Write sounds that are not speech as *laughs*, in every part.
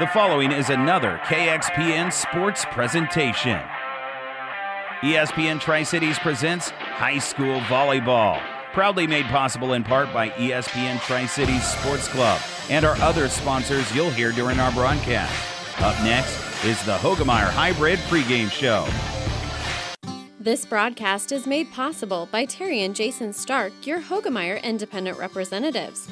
The following is another KXPN sports presentation. ESPN Tri Cities presents High School Volleyball, proudly made possible in part by ESPN Tri Cities Sports Club and our other sponsors you'll hear during our broadcast. Up next is the Hoegemeyer Hybrid pregame show. This broadcast is made possible by Terry and Jason Stark, your Hoegemeyer independent representatives.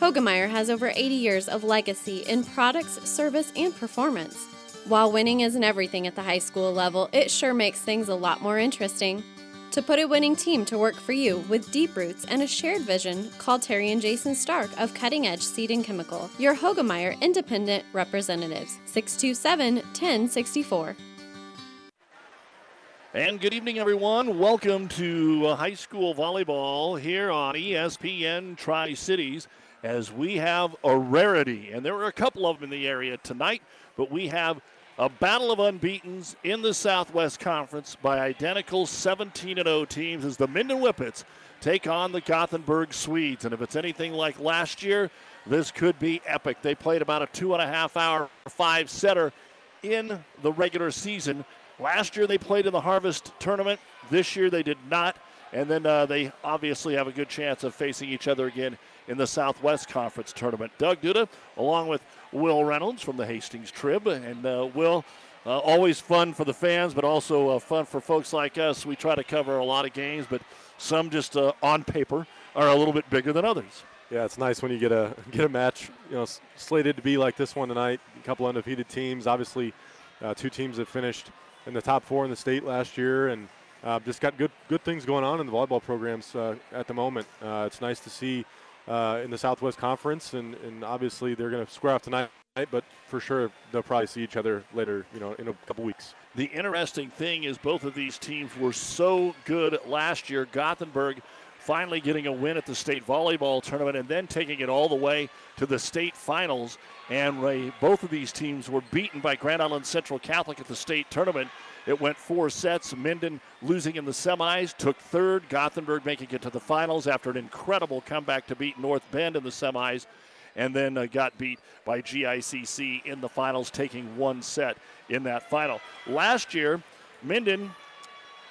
Hoegemeyer has over 80 years of legacy in products, service, and performance. While winning isn't everything at the high school level, it sure makes things a lot more interesting. To put a winning team to work for you with deep roots and a shared vision, call Terry and Jason Stark of Cutting Edge Seed and Chemical, your Hoegemeyer independent representatives, 627 1064. And good evening, everyone. Welcome to uh, high school volleyball here on ESPN Tri Cities as we have a rarity. And there were a couple of them in the area tonight, but we have a battle of unbeatens in the Southwest Conference by identical 17 0 teams as the Minden Whippets take on the Gothenburg Swedes. And if it's anything like last year, this could be epic. They played about a two and a half hour five setter in the regular season. Last year they played in the Harvest tournament. This year they did not. And then uh, they obviously have a good chance of facing each other again in the Southwest Conference tournament. Doug Duda, along with Will Reynolds from the Hastings Trib. And uh, Will, uh, always fun for the fans, but also uh, fun for folks like us. We try to cover a lot of games, but some just uh, on paper are a little bit bigger than others. Yeah, it's nice when you get a *laughs* get a match, you know, slated to be like this one tonight. A couple undefeated teams. Obviously, uh, two teams that finished in the top four in the state last year, and uh, just got good good things going on in the volleyball programs at the moment. It's nice to see uh, in the Southwest Conference, and, and obviously they're going to square off tonight. But for sure, they'll probably see each other later, you know, in a couple weeks. The interesting thing is both of these teams were so good last year. Gothenburg finally getting a win at the state volleyball tournament and then taking it all the way to the state finals. And both of these teams were beaten by Grand Island Central Catholic at the state tournament. It went four sets. Minden losing in the semis, took third. Gothenburg making it to the finals after an incredible comeback to beat North Bend in the semis, and then uh, got beat by GICC in the finals, taking one set in that final. Last year, Minden,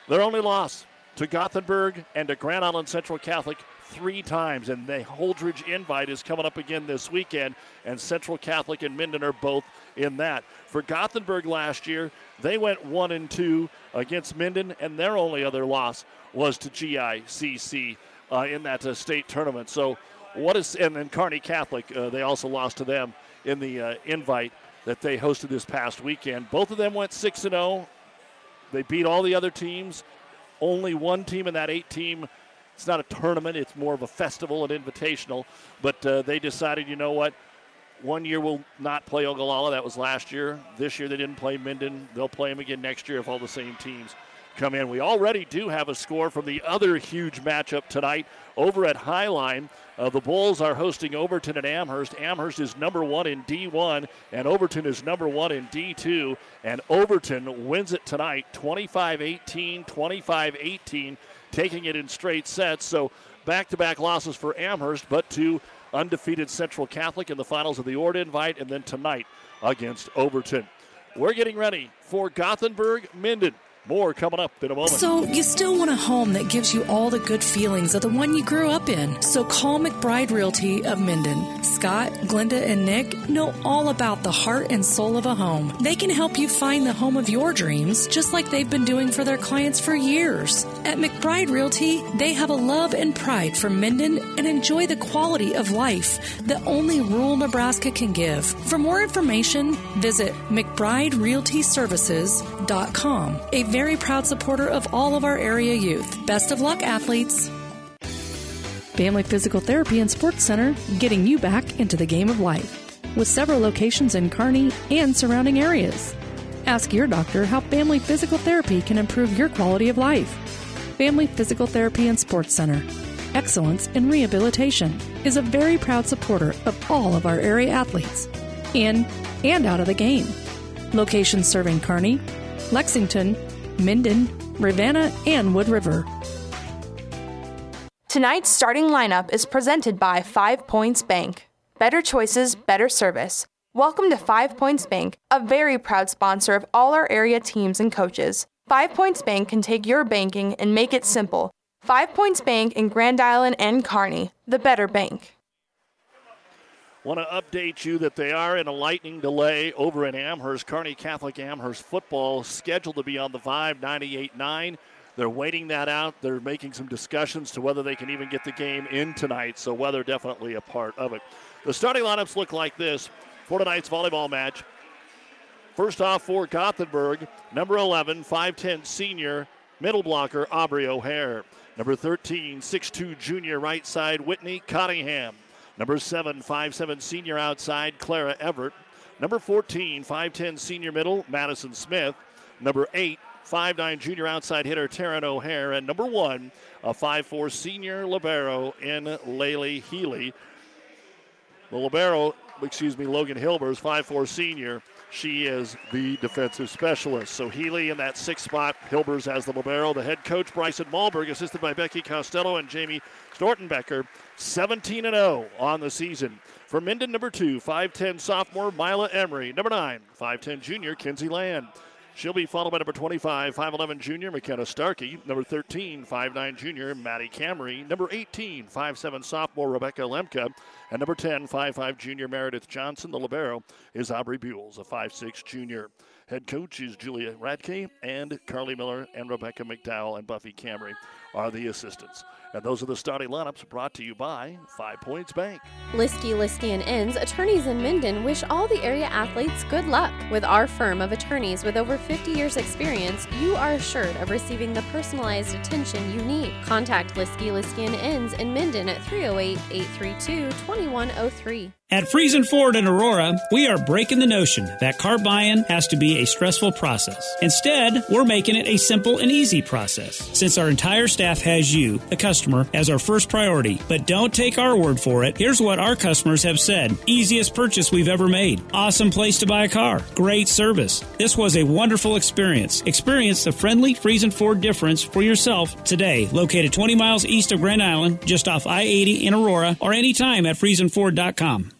their only loss to Gothenburg and to Grand Island Central Catholic three times. And the Holdrege invite is coming up again this weekend, and Central Catholic and Minden are both in that. For Gothenburg last year, they went one and two against Minden, and their only other loss was to GICC uh, in that uh, state tournament. So, what is and then Kearney Catholic? Uh, they also lost to them in the uh, invite that they hosted this past weekend. Both of them went six and zero. Oh. They beat all the other teams. Only one team in that eight team it's not a tournament, it's more of a festival, an invitational. But uh, they decided, you know what? One year we'll not play Ogallala. That was last year. This year they didn't play Minden. They'll play them again next year if all the same teams come in. We already do have a score from the other huge matchup tonight over at Highline. Uh, the Bulls are hosting Overton and Amherst. Amherst is number one in D1, and Overton is number one in D2. And Overton wins it tonight 25 18, 25 18 taking it in straight sets. So back to back losses for Amherst, but to undefeated Central Catholic in the finals of the Ord Invite, and then tonight against Overton. We're getting ready for Gothenburg Minden. More coming up in a moment. So, you still want a home that gives you all the good feelings of the one you grew up in. So, call McBride Realty of Minden. Scott, Glenda, and Nick know all about the heart and soul of a home. They can help you find the home of your dreams, just like they've been doing for their clients for years. At McBride Realty, they have a love and pride for Minden and enjoy the quality of life that only rural Nebraska can give. For more information, visit McBrideRealtyServices.com. A very proud supporter of all of our area youth. Best of luck, athletes. Family Physical Therapy and Sports Center, getting you back into the game of life. With several locations in Kearney and surrounding areas. Ask your doctor how Family Physical Therapy can improve your quality of life. Family Physical Therapy and Sports Center. Excellence in Rehabilitation is a very proud supporter of all of our area athletes, in and out of the game. Locations serving Kearney, Lexington, Minden, Ravenna, and Wood River. Tonight's starting lineup is presented by Five Points Bank. Better choices, better service. Welcome to Five Points Bank, a very proud sponsor of all our area teams and coaches. Five Points Bank can take your banking and make it simple. Five Points Bank in Grand Island and Kearney, the better bank. Want to update you that they are in a lightning delay over in Amherst. Kearney Catholic Amherst football scheduled to be on the Vibe 98 9. They're waiting that out. They're making some discussions to whether they can even get the game in tonight, so weather definitely a part of it. The starting lineups look like this for tonight's volleyball match. First off for Gothenburg, number 11, 5'10 senior, middle blocker, Aubrey O'Hare. Number 13, 6'2 junior, right side, Whitney Cottingham. Number 7, 5'7 senior outside, Clara Everett. Number 14, 5'10 senior middle, Madison Smith. Number 8, 5'9 junior outside hitter, Taryn O'Hare. And number 1, a 5'4 senior libero in Laylee Healy. The libero, excuse me, Logan Hilbers, 5'4 senior. She is the defensive specialist. So Healy in that sixth spot, Hilbers as the libero. The head coach, Bryson Malberg, assisted by Becky Costello and Jamie Stortenbecker, 17 0 on the season. For Minden, number two, 5'10 sophomore Mila Emery. Number nine, 5'10 junior Kinsey Land. She'll be followed by number 25, 5'11 junior McKenna Starkey. Number 13, 5'9 junior Maddie Camry. Number 18, 5'7 sophomore Rebecca Lemke. And number 10, 5'5 junior Meredith Johnson. The Libero is Aubrey Buells, a 5'6 junior. Head coach is Julia Radke, and Carly Miller and Rebecca McDowell and Buffy Camry are the assistants. And those are the starting lineups brought to you by Five Points Bank. Liskey, Liskey and Inns, attorneys in Minden, wish all the area athletes good luck. With our firm of attorneys with over 50 years' experience, you are assured of receiving the personalized attention you need. Contact Liskey, Liskey and Inns in Minden at 308 832 2103. At Friesen Ford in Aurora, we are breaking the notion that car buying has to be a stressful process. Instead, we're making it a simple and easy process. Since our entire staff has you, the customer, as our first priority. But don't take our word for it. Here's what our customers have said easiest purchase we've ever made. Awesome place to buy a car. Great service. This was a wonderful experience. Experience the friendly Friesen Ford difference for yourself today. Located 20 miles east of Grand Island, just off I 80 in Aurora, or anytime at FriesenFord.com.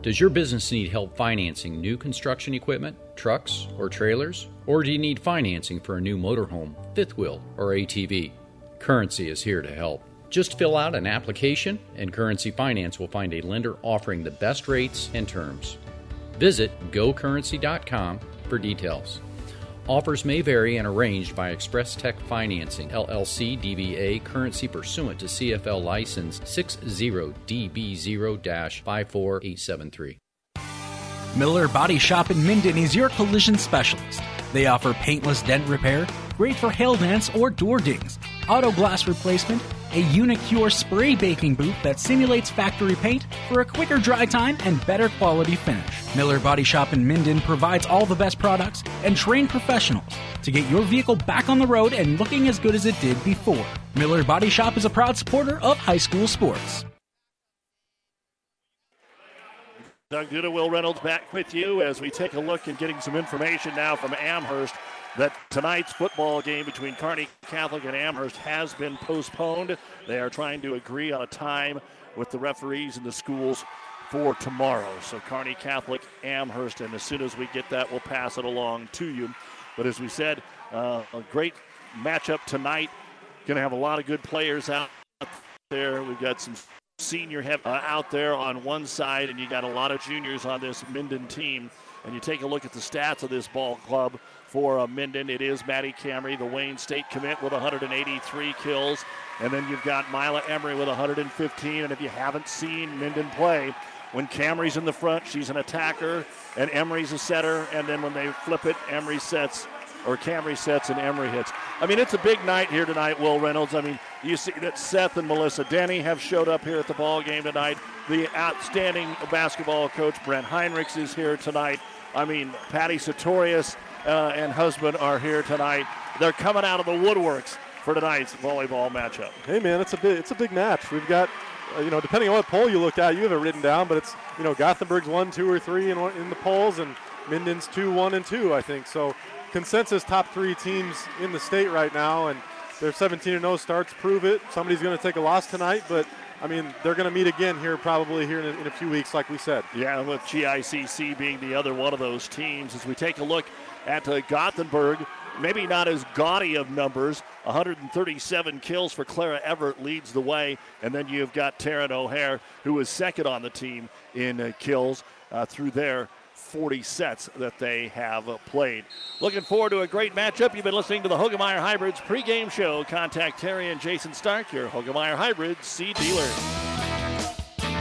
Does your business need help financing new construction equipment, trucks, or trailers? Or do you need financing for a new motorhome, fifth wheel, or ATV? Currency is here to help. Just fill out an application, and Currency Finance will find a lender offering the best rates and terms. Visit gocurrency.com for details. Offers may vary and arranged by Express Tech Financing, LLC DBA, currency pursuant to CFL license 60DB0 54873. Miller Body Shop in Minden is your collision specialist. They offer paintless dent repair, great for hail dents or door dings, auto glass replacement, a Unicure spray baking booth that simulates factory paint for a quicker dry time and better quality finish. Miller Body Shop in Minden provides all the best products and trained professionals to get your vehicle back on the road and looking as good as it did before. Miller Body Shop is a proud supporter of high school sports. Doug Duda, Will Reynolds back with you as we take a look at getting some information now from Amherst that tonight's football game between Kearney Catholic and Amherst has been postponed. They are trying to agree on a time with the referees and the schools for tomorrow. So Kearney Catholic, Amherst, and as soon as we get that, we'll pass it along to you. But as we said, uh, a great matchup tonight. Going to have a lot of good players out there. We've got some senior heavy, uh, out there on one side, and you got a lot of juniors on this Minden team. And you take a look at the stats of this ball club for uh, Minden. It is Maddie Camry, the Wayne State commit, with 183 kills. And then you've got Mila Emery with 115. And if you haven't seen Minden play, when Camry's in the front, she's an attacker, and Emery's a setter. And then when they flip it, Emery sets, or Camry sets, and Emery hits. I mean, it's a big night here tonight, Will Reynolds. I mean, you see that Seth and Melissa Denny have showed up here at the ball game tonight. The outstanding basketball coach Brent Heinrichs is here tonight. I mean, Patty Sartorius uh, and husband are here tonight. They're coming out of the woodworks for tonight's volleyball matchup. Hey, man, it's a big, it's a big match. We've got, uh, you know, depending on what poll you look at, you have it written down, but it's, you know, Gothenburg's one, two, or three in, in the polls, and Minden's two, one, and two, I think. So consensus top three teams in the state right now, and their 17 0 starts prove it. Somebody's going to take a loss tonight, but I mean, they're going to meet again here probably here in a, in a few weeks, like we said. Yeah, with GICC being the other one of those teams. As we take a look at uh, Gothenburg, maybe not as gaudy of numbers. 137 kills for Clara Everett leads the way. And then you've got Taryn O'Hare, who is second on the team in uh, kills uh, through their 40 sets that they have uh, played. Looking forward to a great matchup. You've been listening to the Hoegemeyer Hybrids pregame show. Contact Terry and Jason Stark, your Hoegemeyer Hybrids seed dealer.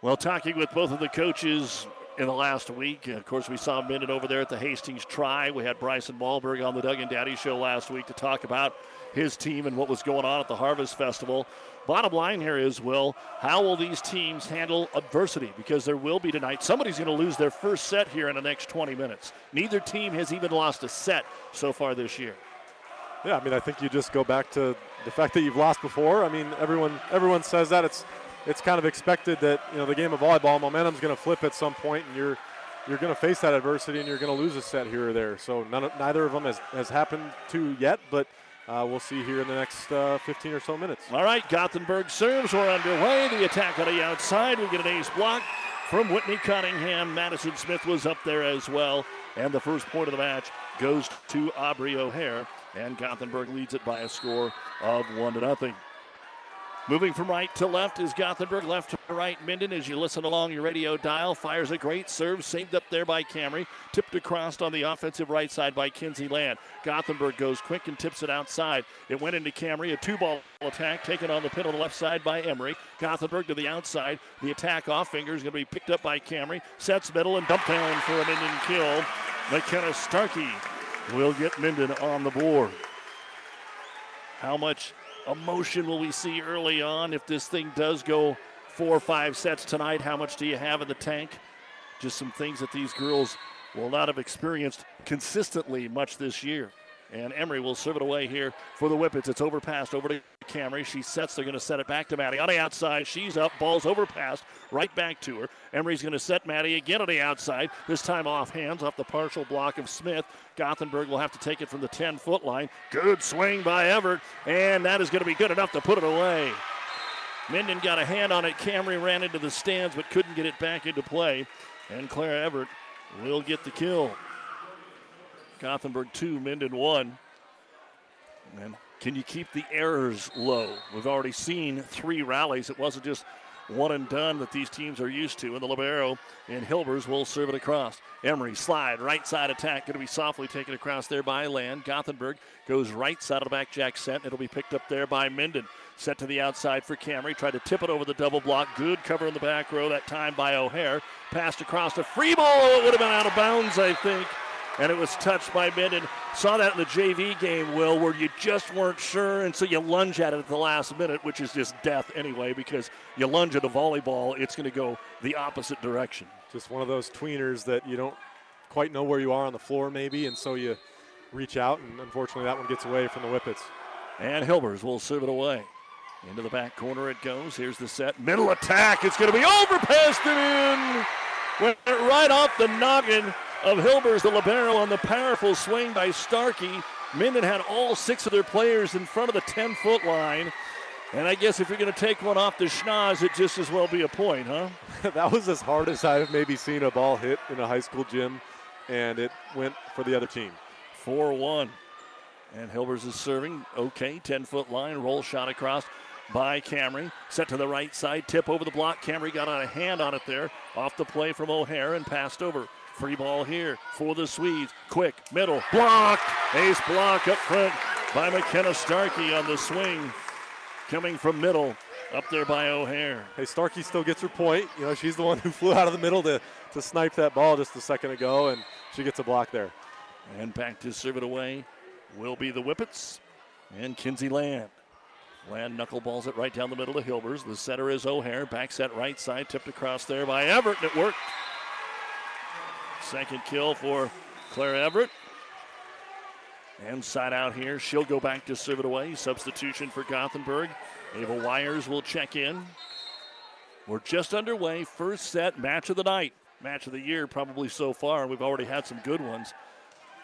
Well, talking with both of the coaches in the last week. Of course, we saw Minden over there at the Hastings Try. We had Bryson Malberg on the Doug and Daddy show last week to talk about his team and what was going on at the Harvest Festival. Bottom line here is, Will, how will these teams handle adversity? Because there will be tonight. Somebody's going to lose their first set here in the next 20 minutes. Neither team has even lost a set so far this year. Yeah, I mean, I think you just go back to the fact that you've lost before. I mean, everyone everyone says that it's it's kind of expected that you know the game of volleyball momentum's going to flip at some point, and you're you're going to face that adversity, and you're going to lose a set here or there. So none, neither of them has, has happened to yet, but uh, we'll see here in the next uh, 15 or so minutes. All right, Gothenburg serves. We're underway. The attack on the outside. We get an ace block from Whitney Cunningham. Madison Smith was up there as well. And the first point of the match goes to Aubrey O'Hare. And Gothenburg leads it by a score of one to nothing. Moving from right to left is Gothenburg. Left to right, Minden. As you listen along your radio dial, fires a great serve. Saved up there by Camry. Tipped across on the offensive right side by Kinsey Land. Gothenburg goes quick and tips it outside. It went into Camry. A two ball attack taken on the pin on the left side by Emery. Gothenburg to the outside. The attack off finger is going to be picked up by Camry. Sets middle and dump down for a Minden kill. McKenna Starkey will get Minden on the board. How much emotion will we see early on if this thing does go four or five sets tonight? How much do you have in the tank? Just some things that these girls will not have experienced consistently much this year. And Emery will serve it away here for the Whippets. It's overpassed over to Camry. She sets. They're going to set it back to Maddie. On the outside, she's up. Ball's overpassed. Right back to her. Emery's going to set Maddie again on the outside. This time off hands, off the partial block of Smith. Gothenburg will have to take it from the 10 foot line. Good swing by Everett. And that is going to be good enough to put it away. Minden got a hand on it. Camry ran into the stands but couldn't get it back into play. And Claire Everett will get the kill. Gothenburg 2, Minden 1. And can you keep the errors low? We've already seen three rallies. It wasn't just one and done that these teams are used to. And the Libero and Hilbers will serve it across. Emery slide, right side attack, going to be softly taken across there by Land. Gothenburg goes right side of the back jack set. It'll be picked up there by Minden. Set to the outside for Camry. Tried to tip it over the double block. Good cover in the back row that time by O'Hare. Passed across to free ball. Oh, it would have been out of bounds, I think and it was touched by Minden. Saw that in the JV game, Will, where you just weren't sure, and so you lunge at it at the last minute, which is just death anyway, because you lunge at a volleyball, it's going to go the opposite direction. Just one of those tweeners that you don't quite know where you are on the floor, maybe, and so you reach out, and unfortunately that one gets away from the Whippets. And Hilbers will serve it away. Into the back corner it goes. Here's the set. Middle attack. It's going to be overpassed and in. Went right off the noggin of Hilbers, the libero, on the powerful swing by Starkey. Minden had all six of their players in front of the 10 foot line. And I guess if you're going to take one off the schnoz, it just as well be a point, huh? *laughs* that was as hard as I've maybe seen a ball hit in a high school gym, and it went for the other team. 4 1. And Hilbers is serving. Okay, 10 foot line, roll shot across by Camry. Set to the right side, tip over the block. Camry got on a hand on it there. Off the play from O'Hare and passed over. Free ball here for the Swedes. Quick, middle, blocked. Ace block up front by McKenna Starkey on the swing. Coming from middle, up there by O'Hare. Hey, Starkey still gets her point. You know, she's the one who flew out of the middle to, to snipe that ball just a second ago, and she gets a block there. And back to serve it away will be the Whippets and Kinsey Land. Land knuckleballs it right down the middle of Hilbers. The setter is O'Hare. Back set right side, tipped across there by Everett, and it worked. Second kill for Claire Everett. And side out here. She'll go back to serve it away. Substitution for Gothenburg. Ava Wires will check in. We're just underway. First set, match of the night. Match of the year, probably so far. We've already had some good ones.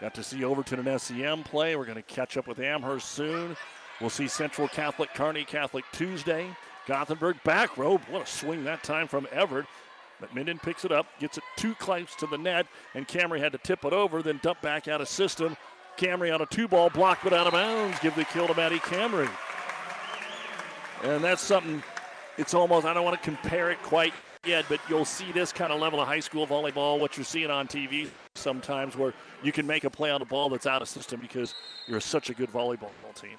Got to see Overton and SEM play. We're going to catch up with Amherst soon. We'll see Central Catholic, Kearney Catholic Tuesday. Gothenburg back row. What a swing that time from Everett. But Minden picks it up, gets it two clamps to the net, and Camry had to tip it over, then dump back out of system. Camry on a two ball block, but out of bounds. Give the kill to Maddie Camry. And that's something, it's almost, I don't want to compare it quite yet, but you'll see this kind of level of high school volleyball, what you're seeing on TV sometimes, where you can make a play on a ball that's out of system because you're such a good volleyball team.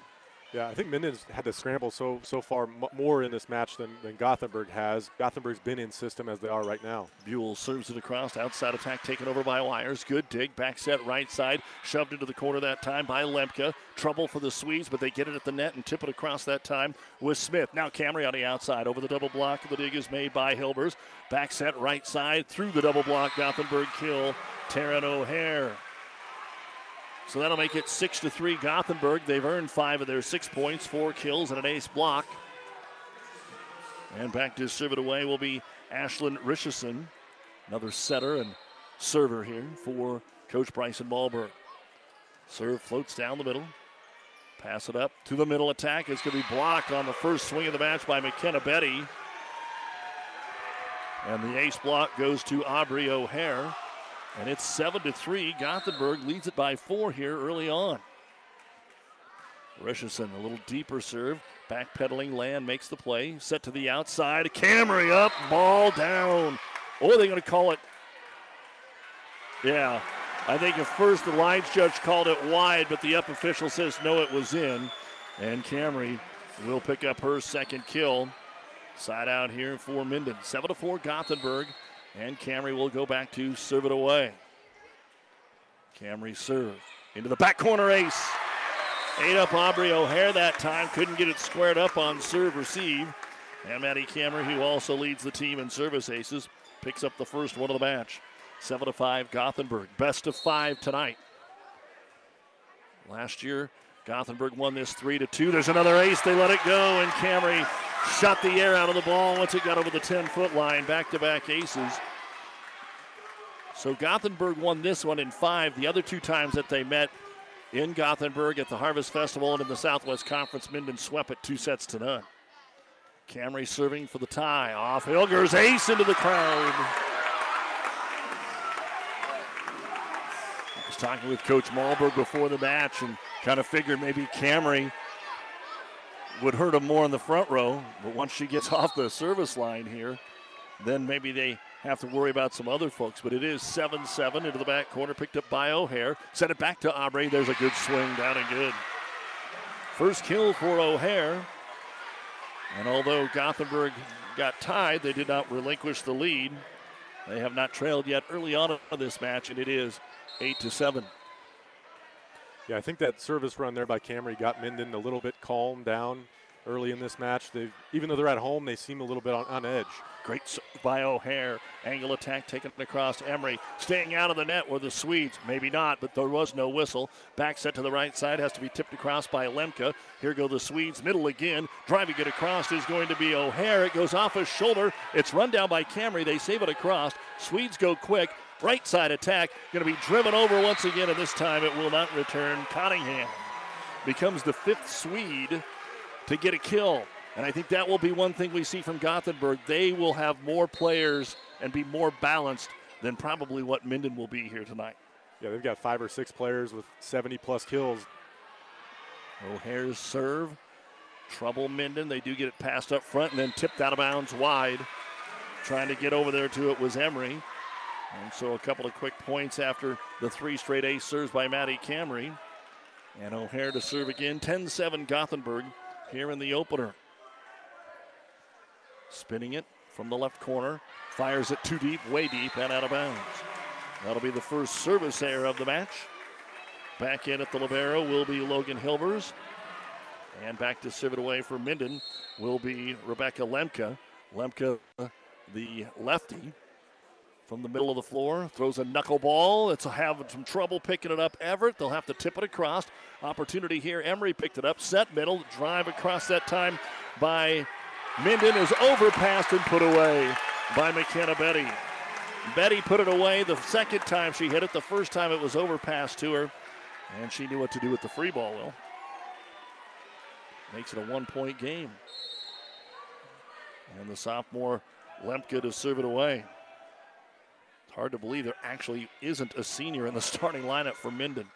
Yeah, I think Minden's had to scramble so so far m- more in this match than, than Gothenburg has. Gothenburg's been in system as they are right now. Buell serves it across. Outside attack taken over by Wires. Good dig. Back set right side. Shoved into the corner that time by Lemke. Trouble for the Swedes, but they get it at the net and tip it across that time with Smith. Now Camry on the outside. Over the double block. The dig is made by Hilbers. Back set right side through the double block. Gothenburg kill. Taryn O'Hare. So that'll make it six to three. Gothenburg. They've earned five of their six points, four kills, and an ace block. And back to serve it away will be Ashlyn Richardson, another setter and server here for Coach Bryson Malberg. Serve floats down the middle. Pass it up to the middle attack. It's going to be blocked on the first swing of the match by McKenna Betty. And the ace block goes to Aubrey O'Hare. And it's 7 to 3. Gothenburg leads it by four here early on. Richardson, a little deeper serve. Backpedaling land makes the play. Set to the outside. Camry up, ball down. Oh, are going to call it? Yeah. I think at first the lines judge called it wide, but the up official says no, it was in. And Camry will pick up her second kill. Side out here for Minden. 7 to 4 Gothenburg. And Camry will go back to serve it away. Camry serve into the back corner ace. Eight up Aubrey O'Hare that time. Couldn't get it squared up on serve receive. And Maddie Camry, who also leads the team in service aces, picks up the first one of the match. 7 to 5 Gothenburg. Best of five tonight. Last year, Gothenburg won this 3 to 2. There's another ace. They let it go, and Camry shot the air out of the ball once it got over the 10 foot line. Back to back aces. So Gothenburg won this one in five. The other two times that they met in Gothenburg at the Harvest Festival and in the Southwest Conference, Minden swept it two sets to none. Camry serving for the tie. Off Hilbers, ace into the crowd. I was talking with Coach Malberg before the match and kind of figured maybe Camry would hurt them more in the front row. But once she gets *laughs* off the service line here, then maybe they have to worry about some other folks. But it is 7 7 into the back corner, picked up by O'Hare. Sent it back to Aubrey. There's a good swing down and good. First kill for O'Hare. And although Gothenburg got tied, they did not relinquish the lead. They have not trailed yet early on in this match, and it is 8 to 7. Yeah, I think that service run there by Camry got Minden a little bit calmed down early in this match. They, even though they're at home, they seem a little bit on, on edge. Great by O'Hare. Angle attack taken across Emery. Staying out of the net were the Swedes. Maybe not, but there was no whistle. Back set to the right side has to be tipped across by Lemke. Here go the Swedes. Middle again. Driving it across is going to be O'Hare. It goes off his shoulder. It's run down by Camry. They save it across. Swedes go quick. Right side attack. Going to be driven over once again, and this time it will not return. Cottingham becomes the fifth Swede to get a kill. And I think that will be one thing we see from Gothenburg. They will have more players and be more balanced than probably what Minden will be here tonight. Yeah, they've got five or six players with 70 plus kills. O'Hare's serve. Trouble Minden. They do get it passed up front and then tipped out of bounds wide. Trying to get over there to it was Emery. And so a couple of quick points after the three straight ace serves by Maddie Camry. And O'Hare to serve again. 10 7 Gothenburg here in the opener. Spinning it from the left corner. Fires it too deep, way deep, and out of bounds. That'll be the first service error of the match. Back in at the Libero will be Logan Hilbers. And back to serve it away for Minden will be Rebecca Lemke. Lemke, the lefty, from the middle of the floor, throws a knuckleball. It's having some trouble picking it up. Everett, they'll have to tip it across. Opportunity here. Emery picked it up. Set middle, drive across that time by Minden is overpassed and put away by McKenna Betty. Betty put it away the second time she hit it. The first time it was overpassed to her, and she knew what to do with the free ball, Will. Makes it a one point game. And the sophomore Lemke to serve it away. Hard to believe there actually isn't a senior in the *laughs* starting lineup for Minden.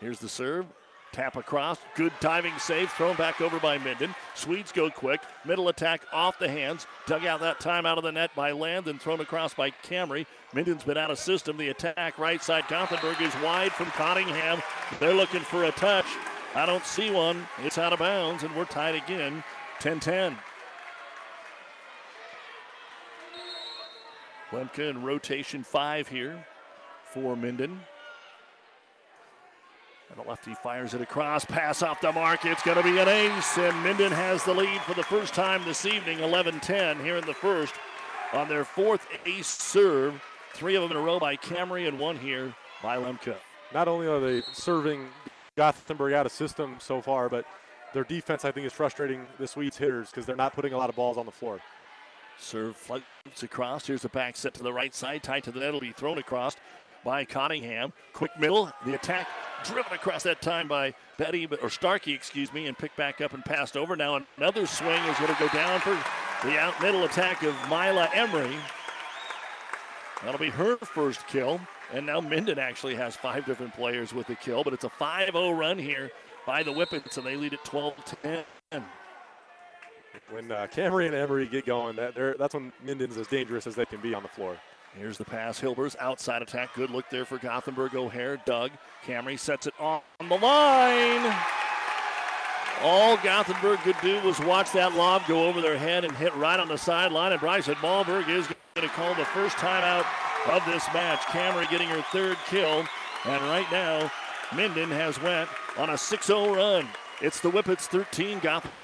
Here's the serve. Tap across. Good diving save. Thrown back over by Minden. Swedes go quick. Middle attack off the hands. Dug out that time out of the net by Land and thrown across by Camry. Minden's been out of system. The attack right side. Gothenburg is wide from Cottingham. They're looking for a touch. I don't see one. It's out of bounds, and we're tied again 10 10. Lemke in rotation five here for Minden. And the lefty fires it across, pass off the mark. It's going to be an ace, and Minden has the lead for the first time this evening, 11 10 here in the first on their fourth ace serve. Three of them in a row by Camry and one here by Lemke. Not only are they serving Gothenburg out of system so far, but their defense, I think, is frustrating the Swedes hitters because they're not putting a lot of balls on the floor. Serve floats across. Here's a back set to the right side, tight to the net. It'll be thrown across by Cottingham. Quick middle. The attack driven across that time by Betty, or Starkey, excuse me, and picked back up and passed over. Now another swing is going to go down for the out middle attack of Mila Emery. That'll be her first kill. And now Minden actually has five different players with the kill, but it's a 5 0 run here by the Whippets, and they lead at 12 10. When uh, Camry and Emery get going, that that's when Minden's as dangerous as they can be on the floor. Here's the pass. Hilbers outside attack. Good look there for Gothenburg. O'Hare, Doug. Camry sets it on the line. All Gothenburg could do was watch that lob go over their head and hit right on the sideline. And Bryson Malberg is going to call the first timeout of this match. Camry getting her third kill. And right now, Minden has went on a 6-0 run. It's the Whippets 13, Gothenburg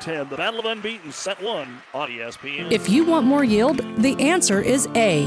10. The Battle of Unbeaten, set one on ESPN. If you want more yield, the answer is A.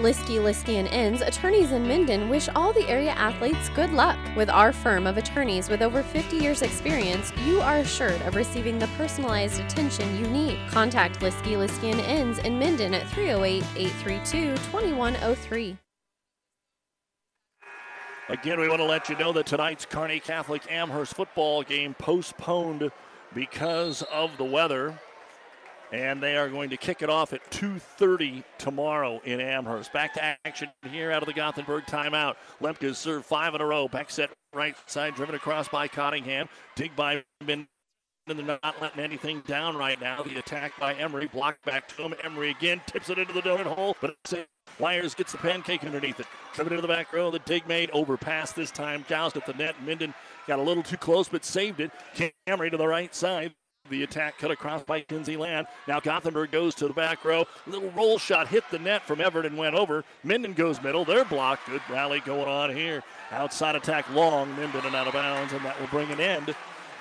Liskey, Liskey and Inns, attorneys in Minden wish all the area athletes good luck. With our firm of attorneys with over 50 years experience, you are assured of receiving the personalized attention you need. Contact Liskey, Liskey and Inns in Minden at 308-832-2103. Again, we want to let you know that tonight's Kearney Catholic Amherst football game postponed because of the weather and they are going to kick it off at 2.30 tomorrow in Amherst. Back to action here out of the Gothenburg timeout. Lemke served five in a row. Back set right side, driven across by Cottingham. Dig by Minden. They're not letting anything down right now. The attack by Emery, blocked back to him. Emery again tips it into the donut hole, but it's Wires gets the pancake underneath it. Driven into the back row. The dig made overpass this time. Joust at the net. Minden got a little too close, but saved it. Camry to the right side. The attack cut across by Kinsey Land. Now Gothenburg goes to the back row. Little roll shot hit the net from Everett and went over. Minden goes middle. They're blocked. Good rally going on here. Outside attack long. Minden and out of bounds, and that will bring an end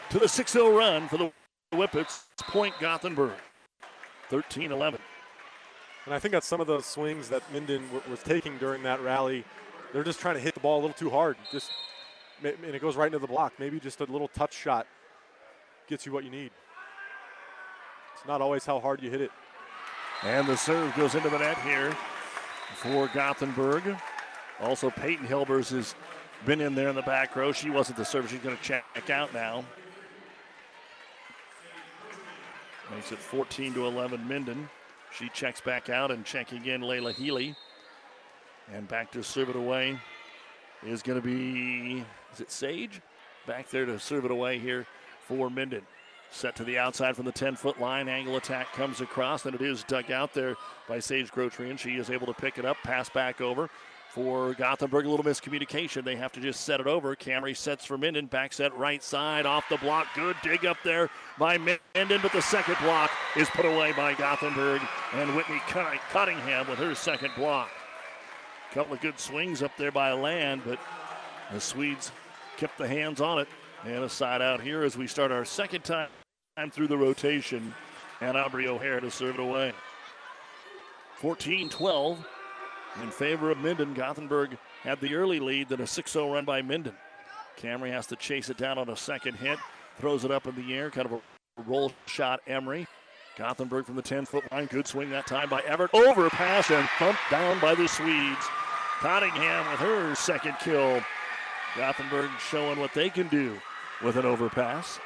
to the 6 0 run for the Whippets. Point Gothenburg. 13 11. And I think that's some of those swings that Minden w- was taking during that rally. They're just trying to hit the ball a little too hard. Just and it goes right into the block. Maybe just a little touch shot gets you what you need. It's not always how hard you hit it. And the serve goes into the net here for Gothenburg. Also, Peyton Hilbers has been in there in the back row. She wasn't the server. She's going to check out now. Makes it 14 to 11 Minden. She checks back out and checking in Layla Healy. And back to serve it away is going to be, is it Sage? Back there to serve it away here for Minden. Set to the outside from the 10 foot line. Angle attack comes across, and it is dug out there by Sage Grotrian. She is able to pick it up, pass back over for Gothenburg. A little miscommunication. They have to just set it over. Camry sets for Minden. Back set right side off the block. Good dig up there by Minden, but the second block is put away by Gothenburg and Whitney Cunningham with her second block. Couple of good swings up there by Land, but the Swedes kept the hands on it. And a side out here as we start our second time through the rotation. And Aubrey O'Hare to serve it away. 14 12 in favor of Minden. Gothenburg had the early lead, then a 6 0 run by Minden. Camry has to chase it down on a second hit, throws it up in the air, kind of a roll shot. Emery. Gothenburg from the 10 foot line. Good swing that time by Everett. Overpass and thumped down by the Swedes. Cottingham with her second kill. Gothenburg showing what they can do with an overpass.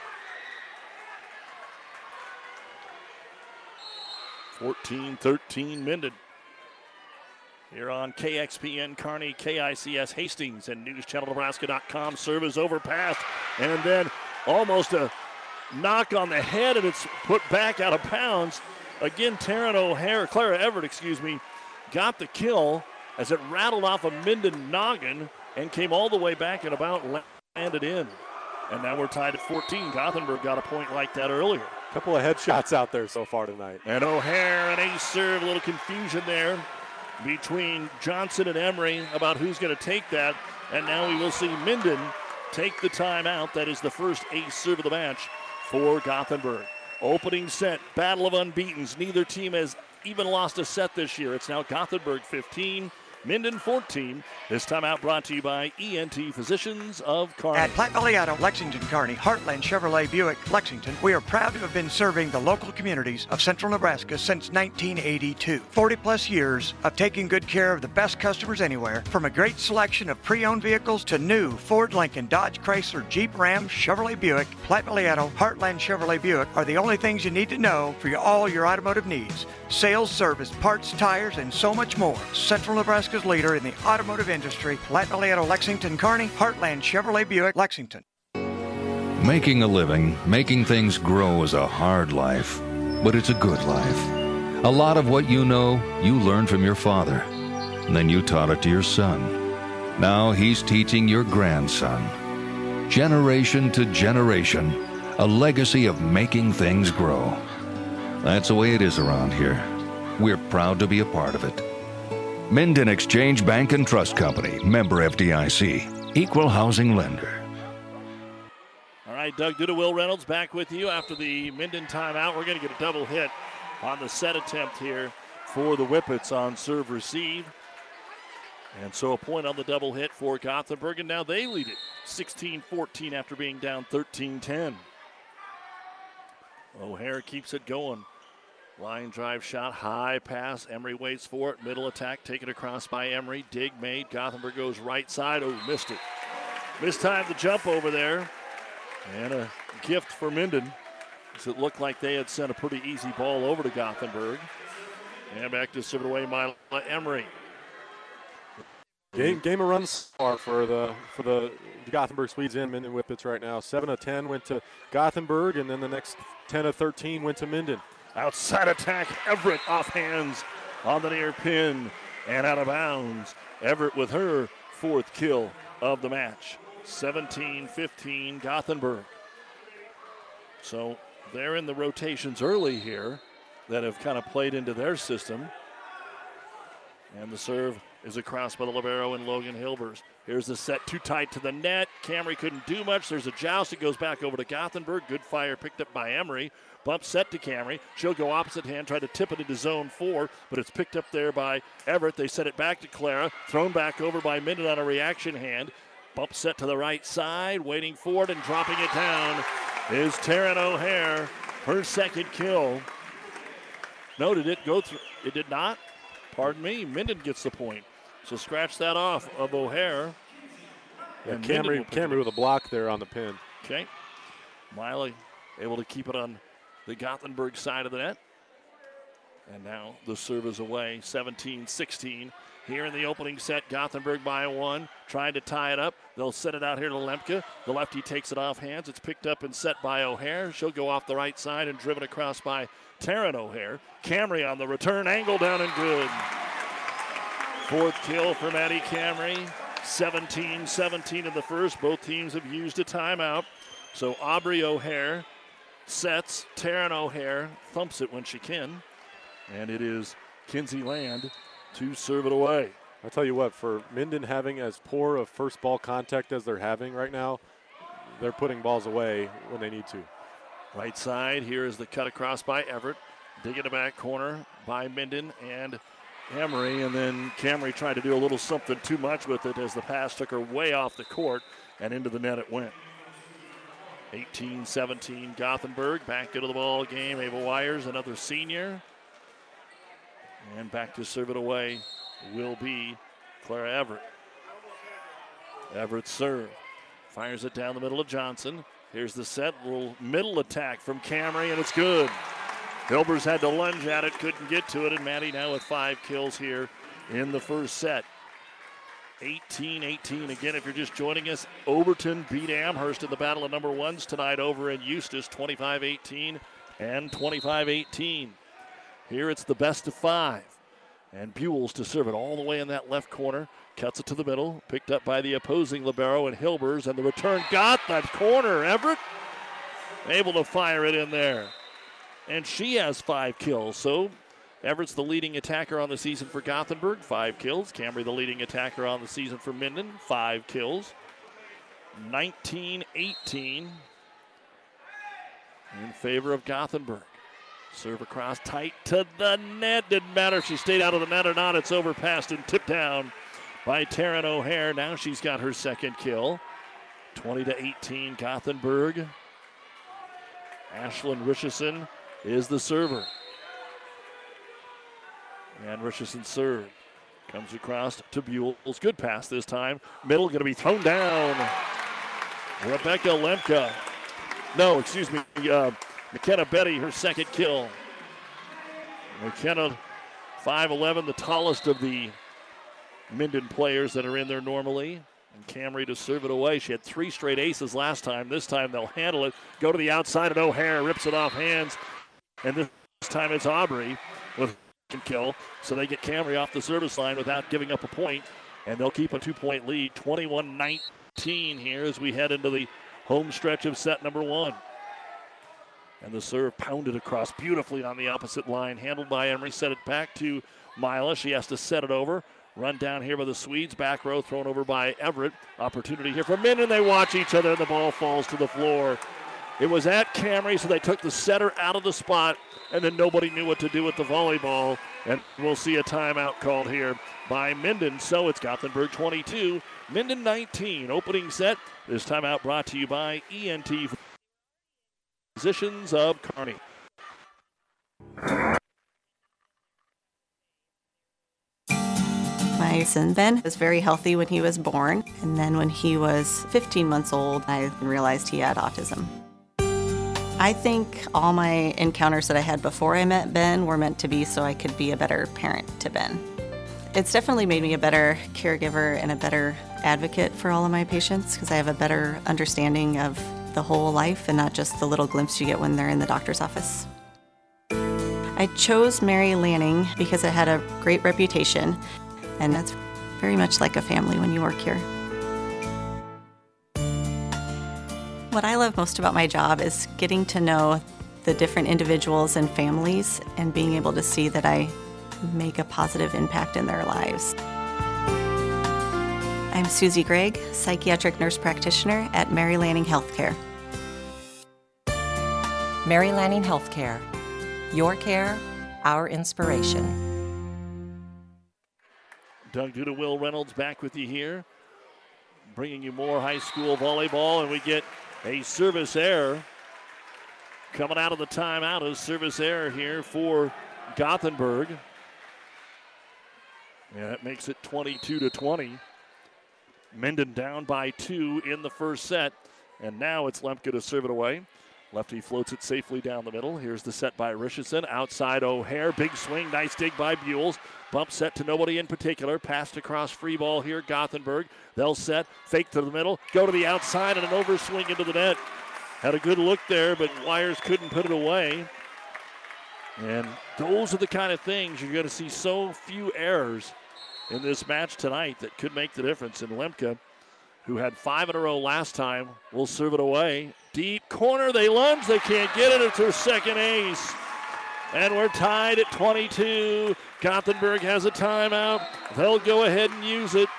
14 13 Minden. Here on KXPN Kearney, KICS Hastings, and NewsChannelNebraska.com. Serve is overpassed, and then almost a knock on the head, and it's put back out of bounds. Again, Taryn O'Hare, Clara Everett, excuse me, got the kill as it rattled off a Minden noggin and came all the way back and about landed in. And now we're tied at 14. Gothenburg got a point like that earlier. Couple of headshots out there so far tonight. And O'Hare, an ace serve, a little confusion there between Johnson and Emery about who's going to take that. And now we will see Minden take the timeout. That is the first ace serve of the match for Gothenburg. Opening set, battle of unbeatens. Neither team has even lost a set this year. It's now Gothenburg 15, Minden 14. This time out brought to you by ENT Physicians of Kearney. At Platte Valley Auto, Lexington, Kearney, Heartland Chevrolet Buick, Lexington, we are proud to have been serving the local communities of central Nebraska since 1982. 40 plus years of taking good care of the best customers anywhere, from a great selection of pre owned vehicles to new Ford, Lincoln, Dodge, Chrysler, Jeep, Ram, Chevrolet Buick, Platte Valley Auto, Heartland Chevrolet Buick are the only things you need to know for all your automotive needs. Sales, service, parts, tires, and so much more. Central Nebraska Nebraska's leader in the automotive industry, Valley Lexington Kearney, Heartland Chevrolet Buick Lexington. Making a living, making things grow is a hard life, but it's a good life. A lot of what you know, you learned from your father. And then you taught it to your son. Now he's teaching your grandson. Generation to generation, a legacy of making things grow. That's the way it is around here. We're proud to be a part of it. Minden Exchange Bank and Trust Company, member FDIC, equal housing lender. All right, Doug Duda, Will Reynolds back with you after the Minden timeout. We're going to get a double hit on the set attempt here for the Whippets on serve receive. And so a point on the double hit for Gothenburg, and now they lead it 16 14 after being down 13 10. O'Hare keeps it going. Line drive shot, high pass. Emery waits for it. Middle attack taken across by Emery. Dig made. Gothenburg goes right side. Oh, missed it. Missed time to jump over there. And a gift for Minden. As it looked like they had sent a pretty easy ball over to Gothenburg. And back to away, Mila Emery. Game, game of runs far for the for the Gothenburg Swedes in Minden Whippets right now. Seven of ten went to Gothenburg, and then the next ten of thirteen went to Minden. Outside attack, Everett off hands on the near pin and out of bounds. Everett with her fourth kill of the match. 17 15 Gothenburg. So they're in the rotations early here that have kind of played into their system. And the serve is across by the Libero and Logan Hilbers. Here's the set too tight to the net. Camry couldn't do much. There's a joust. It goes back over to Gothenburg. Good fire picked up by Emery. Bump set to Camry. She'll go opposite hand, try to tip it into zone four, but it's picked up there by Everett. They set it back to Clara. Thrown back over by Minden on a reaction hand. Bump set to the right side, waiting for it and dropping it down is Taryn O'Hare. Her second kill. No, did it go through? It did not. Pardon me. Minden gets the point. So scratch that off of O'Hare. Yeah, Camry, Camry with a block there on the pin. Okay. Miley able to keep it on the Gothenburg side of the net. And now the serve is away, 17 16. Here in the opening set, Gothenburg by one. trying to tie it up. They'll set it out here to Lemke. The lefty takes it off hands. It's picked up and set by O'Hare. She'll go off the right side and driven across by Taryn O'Hare. Camry on the return angle down and good. Fourth kill for Maddie Camry. 17 17 in the first. Both teams have used a timeout. So Aubrey O'Hare sets. Taryn O'Hare thumps it when she can. And it is Kinsey Land to serve it away. I tell you what, for Minden having as poor of first ball contact as they're having right now, they're putting balls away when they need to. Right side, here is the cut across by Everett. Digging the back corner by Minden and Emery. And then Camry tried to do a little something too much with it as the pass took her way off the court and into the net it went. 18 17 Gothenburg back into the ball game. Ava Wires, another senior. And back to serve it away will be Clara Everett. Everett serve. Fires it down the middle of Johnson. Here's the set. Little middle attack from Camry, and it's good. Hilbers had to lunge at it, couldn't get to it, and Maddie now with five kills here in the first set. 18 18. Again, if you're just joining us, Overton beat Amherst in the battle of number ones tonight over in Eustis, 25 18 and 25 18. Here it's the best of five. And Buells to serve it all the way in that left corner. Cuts it to the middle. Picked up by the opposing Libero and Hilbers. And the return got that corner. Everett able to fire it in there. And she has five kills. So Everett's the leading attacker on the season for Gothenburg, five kills. Camry, the leading attacker on the season for Minden, five kills. 19 18 in favor of Gothenburg. Serve across tight to the net. Didn't matter if she stayed out of the net or not. It's overpassed and tipped down by Taryn O'Hare. Now she's got her second kill. 20 to 18, Gothenburg. Ashlyn Richardson is the server. And Richardson serve. Comes across to Buell's. Good pass this time. Middle going to be thrown down. Rebecca Lemke. No, excuse me. Uh, McKenna Betty, her second kill. McKenna, 5'11, the tallest of the Minden players that are in there normally. And Camry to serve it away. She had three straight aces last time. This time they'll handle it. Go to the outside, and O'Hare rips it off hands. And this time it's Aubrey with kill. So they get Camry off the service line without giving up a point, And they'll keep a two point lead, 21 19 here as we head into the home stretch of set number one. And the serve pounded across beautifully on the opposite line. Handled by Emery. Set it back to Mila. She has to set it over. Run down here by the Swedes. Back row thrown over by Everett. Opportunity here for Min, and they watch each other, and the ball falls to the floor. It was at Camry, so they took the setter out of the spot, and then nobody knew what to do with the volleyball. And we'll see a timeout called here by Minden. So it's Gothenburg 22, Minden 19. Opening set. This timeout brought to you by ENT Physicians of Kearney. My son Ben was very healthy when he was born, and then when he was 15 months old, I realized he had autism. I think all my encounters that I had before I met Ben were meant to be so I could be a better parent to Ben. It's definitely made me a better caregiver and a better advocate for all of my patients because I have a better understanding of the whole life and not just the little glimpse you get when they're in the doctor's office. I chose Mary Lanning because it had a great reputation, and that's very much like a family when you work here. What I love most about my job is getting to know the different individuals and families and being able to see that I make a positive impact in their lives. I'm Susie Gregg, psychiatric nurse practitioner at Mary Lanning Healthcare. Mary Lanning Healthcare. Your care, our inspiration. Doug Duda, Will Reynolds back with you here, bringing you more high school volleyball, and we get a service error coming out of the timeout. A service error here for Gothenburg. Yeah, that makes it 22 to 20. Minden down by two in the first set, and now it's Lemke to serve it away. Lefty floats it safely down the middle. Here's the set by Richardson. Outside O'Hare. Big swing. Nice dig by Buell. Bump set to nobody in particular. Passed across free ball here. Gothenburg. They'll set. Fake to the middle. Go to the outside and an overswing into the net. Had a good look there, but Wires couldn't put it away. And those are the kind of things you're going to see so few errors in this match tonight that could make the difference. And Lemke, who had five in a row last time, will serve it away. Deep corner, they lunge, they can't get it. It's her second ace. And we're tied at 22. Gothenburg has a timeout. They'll go ahead and use it.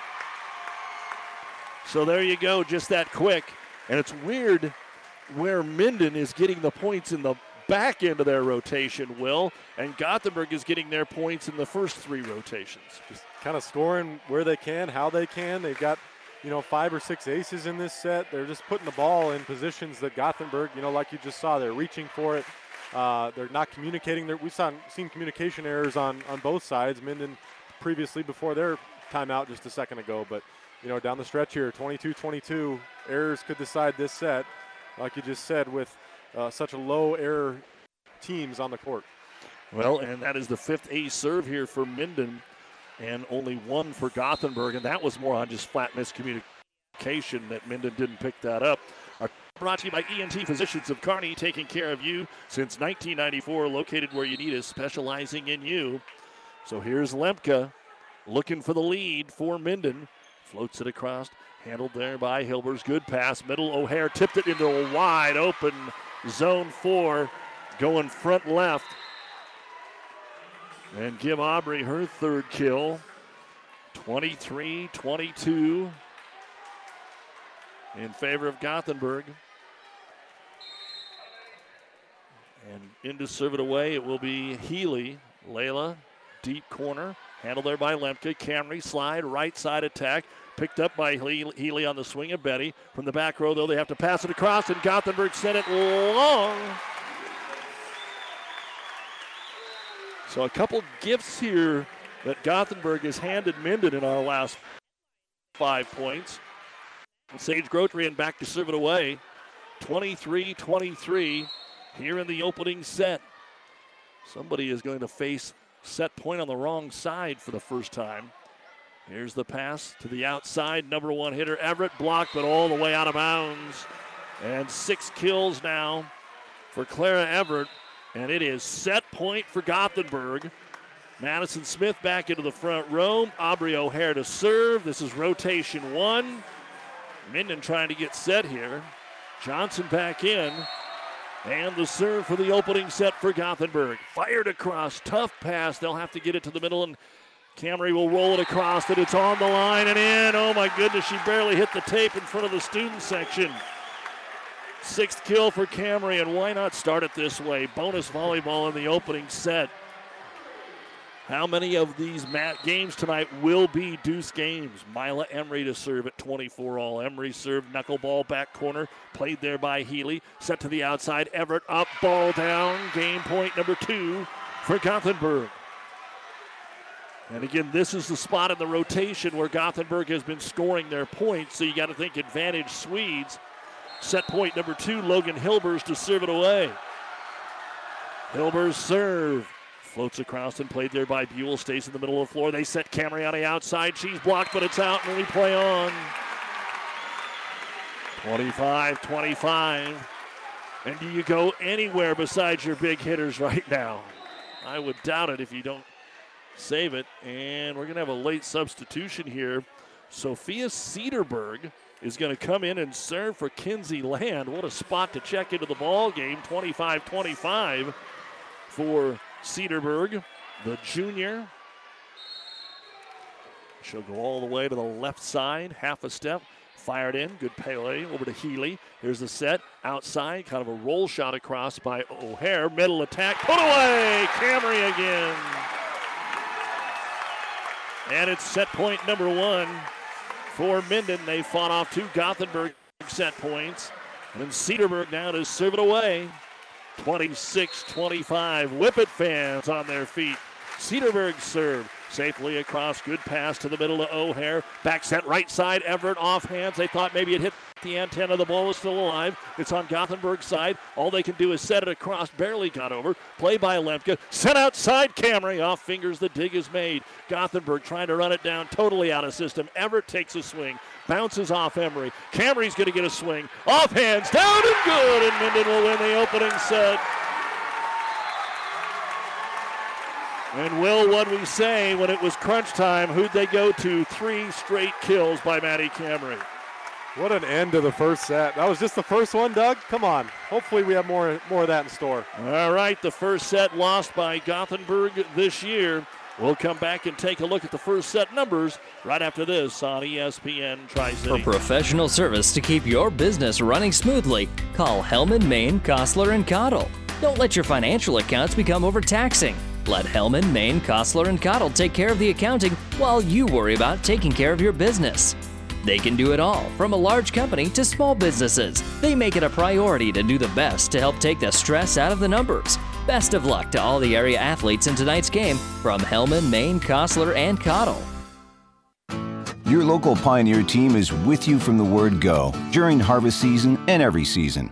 So there you go, just that quick. And it's weird where Minden is getting the points in the back end of their rotation, Will, and Gothenburg is getting their points in the first three rotations. Just kind of scoring where they can, how they can. They've got, you know, five or six aces in this set. They're just putting the ball in positions that Gothenburg, you know, like you just saw, they're reaching for it. Uh, they're not communicating. We've seen communication errors on, on both sides. Minden previously before their timeout just a second ago, but you know, down the stretch here, 22-22, errors could decide this set, like you just said, with uh, such a low error teams on the court. Well, and that is the fifth ace serve here for Minden, and only one for Gothenburg, and that was more on just flat miscommunication that Minden didn't pick that up. Brought to you by ENT Physicians of Kearney, taking care of you since 1994, located where you need us, specializing in you. So here's Lemke looking for the lead for Minden. Floats it across, handled there by Hilbers. Good pass, middle. O'Hare tipped it into a wide open zone four, going front left. And give Aubrey her third kill. 23 22 in favor of Gothenburg. And in to serve it away, it will be Healy. Layla, deep corner. Handled there by Lemke. Camry slide, right side attack. Picked up by Healy on the swing of Betty. From the back row, though, they have to pass it across, and Gothenburg sent it long. So a couple gifts here that Gothenburg has handed Minden in our last five points. Sage Grotrian back to serve it away. 23 23 here in the opening set. Somebody is going to face set point on the wrong side for the first time. Here's the pass to the outside. Number one hitter Everett blocked, but all the way out of bounds. And six kills now for Clara Everett. And it is set point for Gothenburg. Madison Smith back into the front row. Aubrey O'Hare to serve. This is rotation one. Minden trying to get set here. Johnson back in. And the serve for the opening set for Gothenburg. Fired across. Tough pass. They'll have to get it to the middle, and Camry will roll it across it. It's on the line and in. Oh my goodness, she barely hit the tape in front of the student section. Sixth kill for Camry, and why not start it this way? Bonus volleyball in the opening set. How many of these mat games tonight will be deuce games? Mila Emery to serve at 24 all. Emery served knuckleball back corner, played there by Healy. Set to the outside. Everett up, ball down. Game point number two for Gothenburg. And again, this is the spot in the rotation where Gothenburg has been scoring their points, so you got to think advantage Swedes. Set point number two, Logan Hilbers to serve it away. Hilbers serve. Floats across and played there by Buell. Stays in the middle of the floor. They set Camriani outside. She's blocked, but it's out, and we play on. 25 25. And do you go anywhere besides your big hitters right now? I would doubt it if you don't save it. And we're going to have a late substitution here. Sophia Cedarberg is going to come in and serve for Kinsey Land. What a spot to check into the ball game. 25 25 for Cedarburg, the junior. She'll go all the way to the left side, half a step, fired in. Good Pele over to Healy. Here's the set outside, kind of a roll shot across by O'Hare. Middle attack, put away. Camry again. And it's set point number one for Minden. They fought off two Gothenburg set points. And Cedarburg now to serve it away. 26 25. Whippet fans on their feet. Cedarburg serve. Safely across, good pass to the middle of O'Hare. Back set right side, Everett off hands. They thought maybe it hit the antenna. The ball was still alive. It's on Gothenburg's side. All they can do is set it across. Barely got over. Play by Lemke. Set outside Camry. Off fingers. The dig is made. Gothenburg trying to run it down. Totally out of system. Everett takes a swing. Bounces off Emery. Camry's going to get a swing. Off hands. Down and good. And Minden will win the opening set. And will what we say when it was crunch time, who'd they go to? Three straight kills by Maddie Camry. What an end to the first set. That was just the first one, Doug. Come on. Hopefully we have more more of that in store. All right, the first set lost by Gothenburg this year. We'll come back and take a look at the first set numbers right after this on ESPN Tri City. For professional service to keep your business running smoothly, call Hellman, Maine, Kostler, and Cottle. Don't let your financial accounts become overtaxing. Let Hellman, Maine, Kostler, and Cottle take care of the accounting while you worry about taking care of your business. They can do it all, from a large company to small businesses. They make it a priority to do the best to help take the stress out of the numbers. Best of luck to all the area athletes in tonight's game from Hellman, Maine, Kostler, and Cottle. Your local Pioneer team is with you from the word go during harvest season and every season.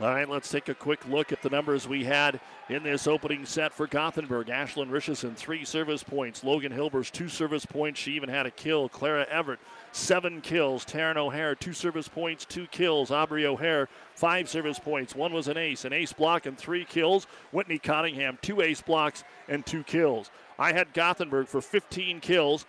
All right, let's take a quick look at the numbers we had in this opening set for Gothenburg. Ashlyn Richardson, three service points. Logan Hilbers, two service points. She even had a kill. Clara Everett, seven kills. Taryn O'Hare, two service points, two kills. Aubrey O'Hare, five service points. One was an ace, an ace block, and three kills. Whitney Cottingham, two ace blocks and two kills. I had Gothenburg for 15 kills,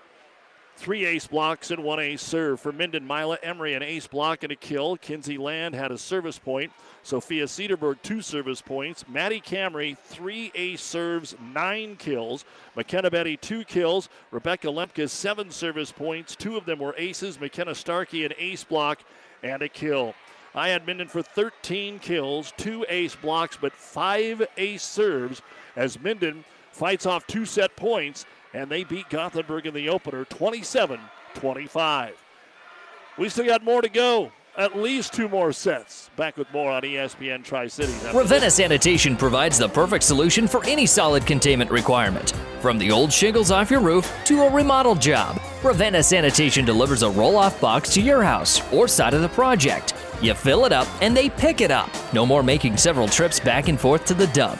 Three ace blocks and one ace serve for Minden. Mila Emery, an ace block and a kill. Kinsey Land had a service point. Sophia Cedarberg, two service points. Maddie Camry, three ace serves, nine kills. McKenna Betty, two kills. Rebecca Lemke, seven service points. Two of them were aces. McKenna Starkey, an ace block and a kill. I had Minden for 13 kills, two ace blocks, but five ace serves as Minden fights off two set points and they beat Gothenburg in the opener 27 25. We still got more to go. At least two more sets. Back with more on ESPN Tri Cities. Ravenna Sanitation provides the perfect solution for any solid containment requirement. From the old shingles off your roof to a remodel job, Ravenna Sanitation delivers a roll off box to your house or side of the project. You fill it up and they pick it up. No more making several trips back and forth to the dump.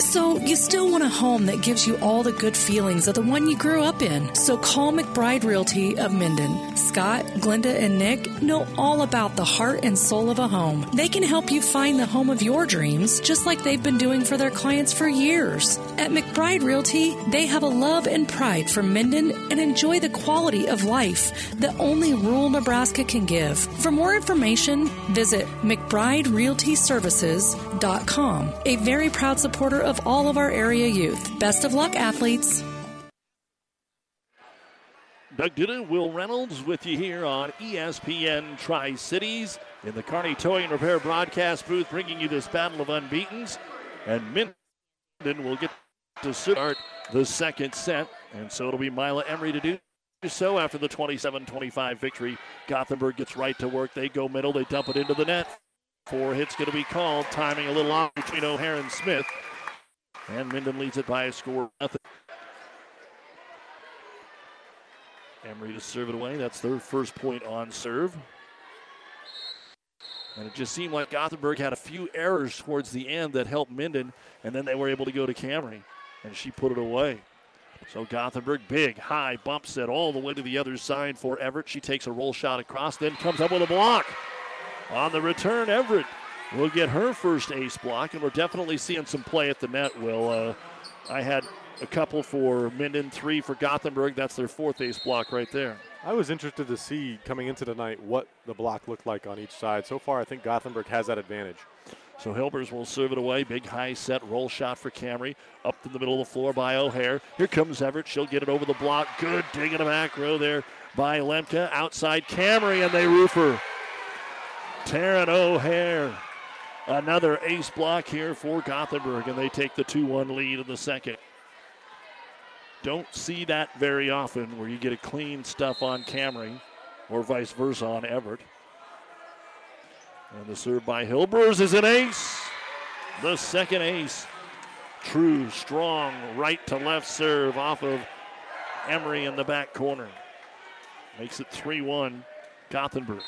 So, you still want a home that gives you all the good feelings of the one you grew up in. So, call McBride Realty of Minden. Scott, Glenda, and Nick know all about the heart and soul of a home. They can help you find the home of your dreams, just like they've been doing for their clients for years. At McBride Realty, they have a love and pride for Minden and enjoy the quality of life that only rural Nebraska can give. For more information, visit McBrideRealtyServices.com, a very proud supporter of all of our area youth. Best of luck, athletes. Doug Duda, Will Reynolds with you here on ESPN Tri Cities in the Kearney Towing and Repair broadcast booth, bringing you this battle of unbeatens. And Minden will get to start the second set, and so it'll be Mila Emery to do so after the 27 25 victory. Gothenburg gets right to work. They go middle, they dump it into the net. Four hits going to be called, timing a little off between O'Hare and Smith. And Minden leads it by a score nothing. Emery to serve it away. That's their first point on serve. And it just seemed like Gothenburg had a few errors towards the end that helped Minden, and then they were able to go to Camry, and she put it away. So Gothenburg, big, high bump set all the way to the other side for Everett. She takes a roll shot across, then comes up with a block. On the return, Everett will get her first ace block, and we're definitely seeing some play at the net, Will. Uh, I had a couple for Minden, three for Gothenburg. That's their fourth ace block right there. I was interested to see coming into tonight what the block looked like on each side. So far, I think Gothenburg has that advantage. So Hilbers will serve it away. Big high set roll shot for Camry. Up to the middle of the floor by O'Hare. Here comes Everett. She'll get it over the block. Good dig in the back row there by Lemke. Outside Camry and they roof her. Taryn O'Hare. Another ace block here for Gothenburg, and they take the 2 1 lead in the second. Don't see that very often where you get a clean stuff on Camry or vice versa on Everett. And the serve by Hilbers is an ace. The second ace. True, strong, right to left serve off of Emery in the back corner. Makes it 3 1 Gothenburg.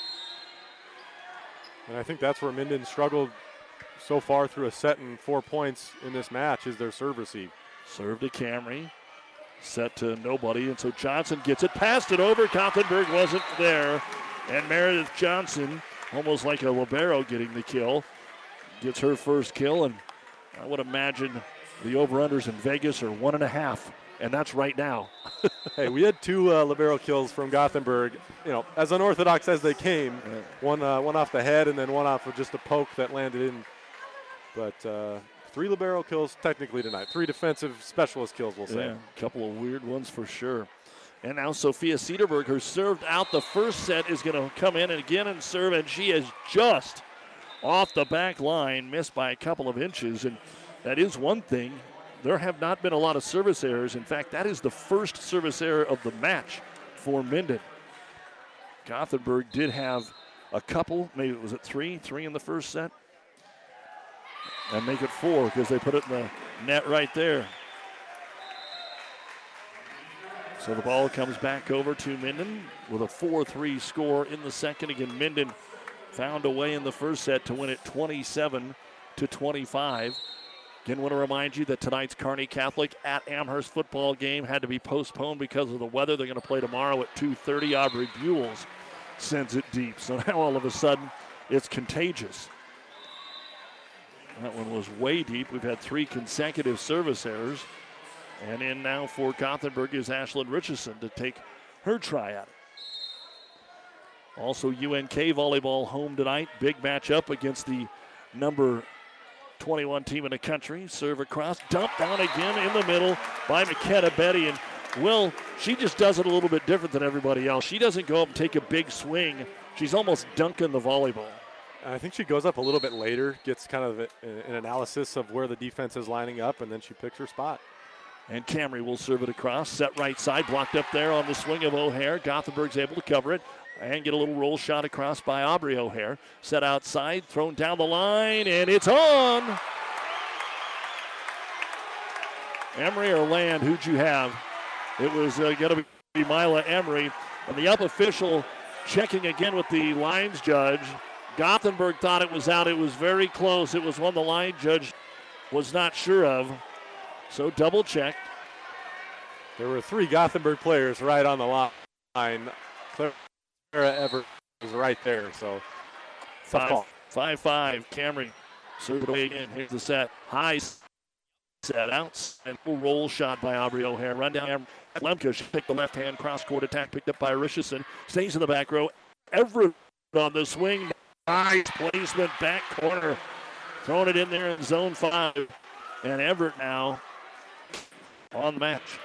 And I think that's where Minden struggled so far through a set and four points in this match is their serve receive. Serve to Camry. Set to nobody. And so Johnson gets it, passed it over. Gothenburg wasn't there. And Meredith Johnson almost like a libero getting the kill. Gets her first kill, and I would imagine the over-unders in Vegas are one and a half, and that's right now. *laughs* hey, we had two uh, libero kills from Gothenburg. You know, as unorthodox as they came, one uh, one off the head, and then one off of just a poke that landed in. But uh, three libero kills technically tonight. Three defensive specialist kills, we'll say. Yeah, a couple of weird ones for sure. And now Sophia Cedarberg, who served out the first set, is going to come in and again and serve, and she is just off the back line, missed by a couple of inches. And that is one thing. There have not been a lot of service errors. In fact, that is the first service error of the match for Minden. Gothenburg did have a couple, maybe it was at three, three in the first set, and make it four because they put it in the net right there. So the ball comes back over to Minden with a 4 3 score in the second. Again, Minden found a way in the first set to win it 27 to 25. Again, want to remind you that tonight's Kearney Catholic at Amherst football game had to be postponed because of the weather. They're going to play tomorrow at 2:30. Aubrey Buells sends it deep, so *laughs* now all of a sudden it's contagious. That one was way deep. We've had three consecutive service errors. And in now for Gothenburg is Ashlyn Richardson to take her try at it. Also, UNK volleyball home tonight. Big matchup against the number 21 team in the country. Serve across, dump down again in the middle by McKenna Betty. And Will, she just does it a little bit different than everybody else. She doesn't go up and take a big swing. She's almost dunking the volleyball. I think she goes up a little bit later, gets kind of an analysis of where the defense is lining up, and then she picks her spot. And Camry will serve it across. Set right side, blocked up there on the swing of O'Hare. Gothenburg's able to cover it and get a little roll shot across by Aubrey O'Hare. Set outside, thrown down the line, and it's on. Emery or Land, who'd you have? It was uh, going to be Mila Emery. And the up official checking again with the lines judge. Gothenburg thought it was out. It was very close. It was one the line judge was not sure of. So double check. There were three Gothenburg players right on the line. Clara Everett was right there. So five, five, five. Camry serve away again. Here's the set. High set out and roll shot by Aubrey O'Hare. Run down Lemke. She picked the left hand cross court attack picked up by Richardson. Stays in the back row. Everett on the swing. Nice placement back corner. Throwing it in there in zone five. And Everett now on the match.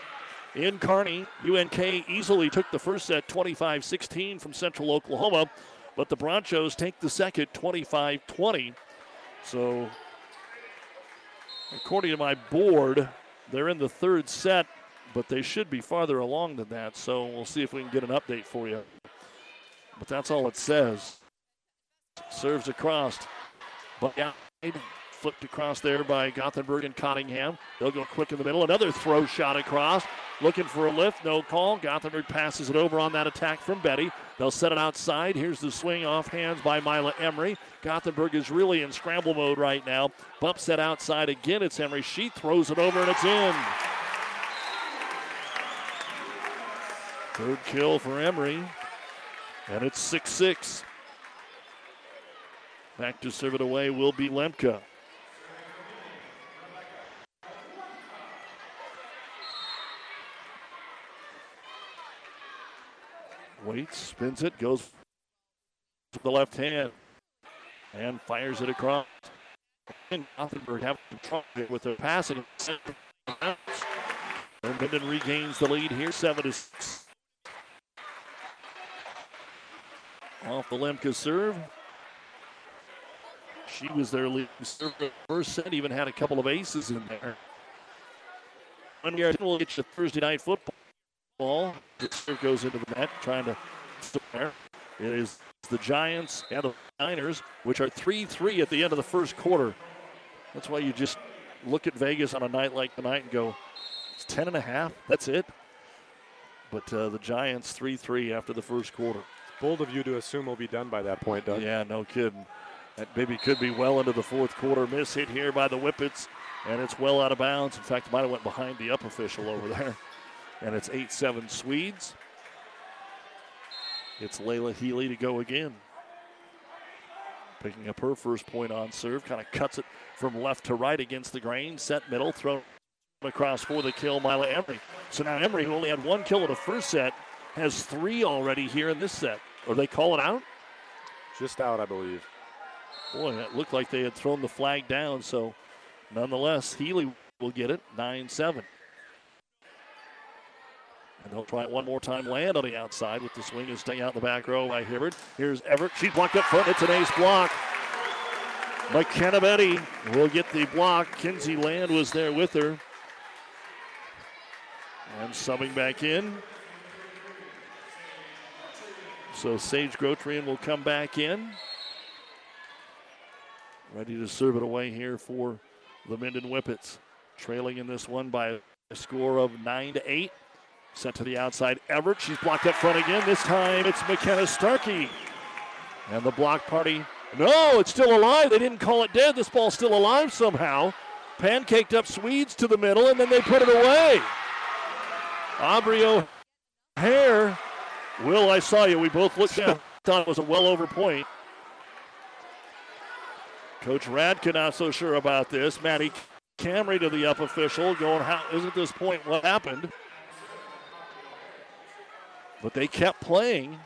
In Kearney, UNK easily took the first set 25 16 from Central Oklahoma, but the Bronchos take the second 25 20. So, according to my board, they're in the third set, but they should be farther along than that. So, we'll see if we can get an update for you. But that's all it says. Serves across. But yeah, flipped across there by Gothenburg and Cottingham. They'll go quick in the middle. Another throw shot across. Looking for a lift. No call. Gothenburg passes it over on that attack from Betty. They'll set it outside. Here's the swing off hands by Mila Emery. Gothenburg is really in scramble mode right now. Bump set outside again. It's Emery. She throws it over and it's in. Third kill for Emery. And it's 6 6. Back to serve it away will be Lemke. Waits, spins it, goes to the left hand, and fires it across. And Gothenburg have to control with their passing. And Minden regains the lead here, seven to six. Off the Lemke serve. She was their lead server first set, even had a couple of aces in there. One yard will get you Thursday night football. Serve goes into the net, trying to there. It is the Giants and the Niners, which are 3 3 at the end of the first quarter. That's why you just look at Vegas on a night like tonight and go, it's 10 and a half. That's it. But uh, the Giants 3 3 after the first quarter. It's bold of you to assume we'll be done by that point, Doug. Yeah, no kidding. That maybe could be well into the fourth quarter. Miss hit here by the Whippets, and it's well out of bounds. In fact, it might have went behind the up official over there. And it's 8-7 Swedes. It's Layla Healy to go again. Picking up her first point on serve, kind of cuts it from left to right against the grain. Set middle, throw across for the kill, Mila Emery. So now Emery, who only had one kill in the first set, has three already here in this set. Are they calling it out? Just out, I believe. Boy, it looked like they had thrown the flag down. So nonetheless, Healy will get it 9 7. And they'll try it one more time. Land on the outside with the swing and stay out in the back row by Hibbard. Here's Everett. She's blocked up front. It's an ace block. McKenna Betty will get the block. Kinsey Land was there with her. And subbing back in. So Sage Grotrian will come back in. Ready to serve it away here for the Minden Whippets. Trailing in this one by a score of 9 to 8. Sent to the outside. Everett. She's blocked up front again. This time it's McKenna Starkey. And the block party. No, it's still alive. They didn't call it dead. This ball's still alive somehow. Pancaked up Swedes to the middle, and then they put it away. Aubrey O'Hare. Will, I saw you. We both looked down. *laughs* Thought it was a well over point. Coach Radke not so sure about this. Maddie Camry to the up official going, how isn't this point what happened? But they kept playing.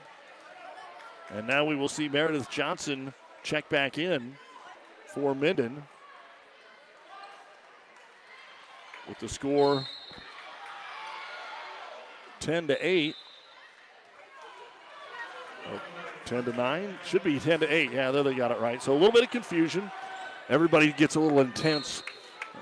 And now we will see Meredith Johnson check back in for Minden. With the score 10 to 8. Oh, 10 to 9. Should be 10 to 8. Yeah, there they got it right. So a little bit of confusion. Everybody gets a little intense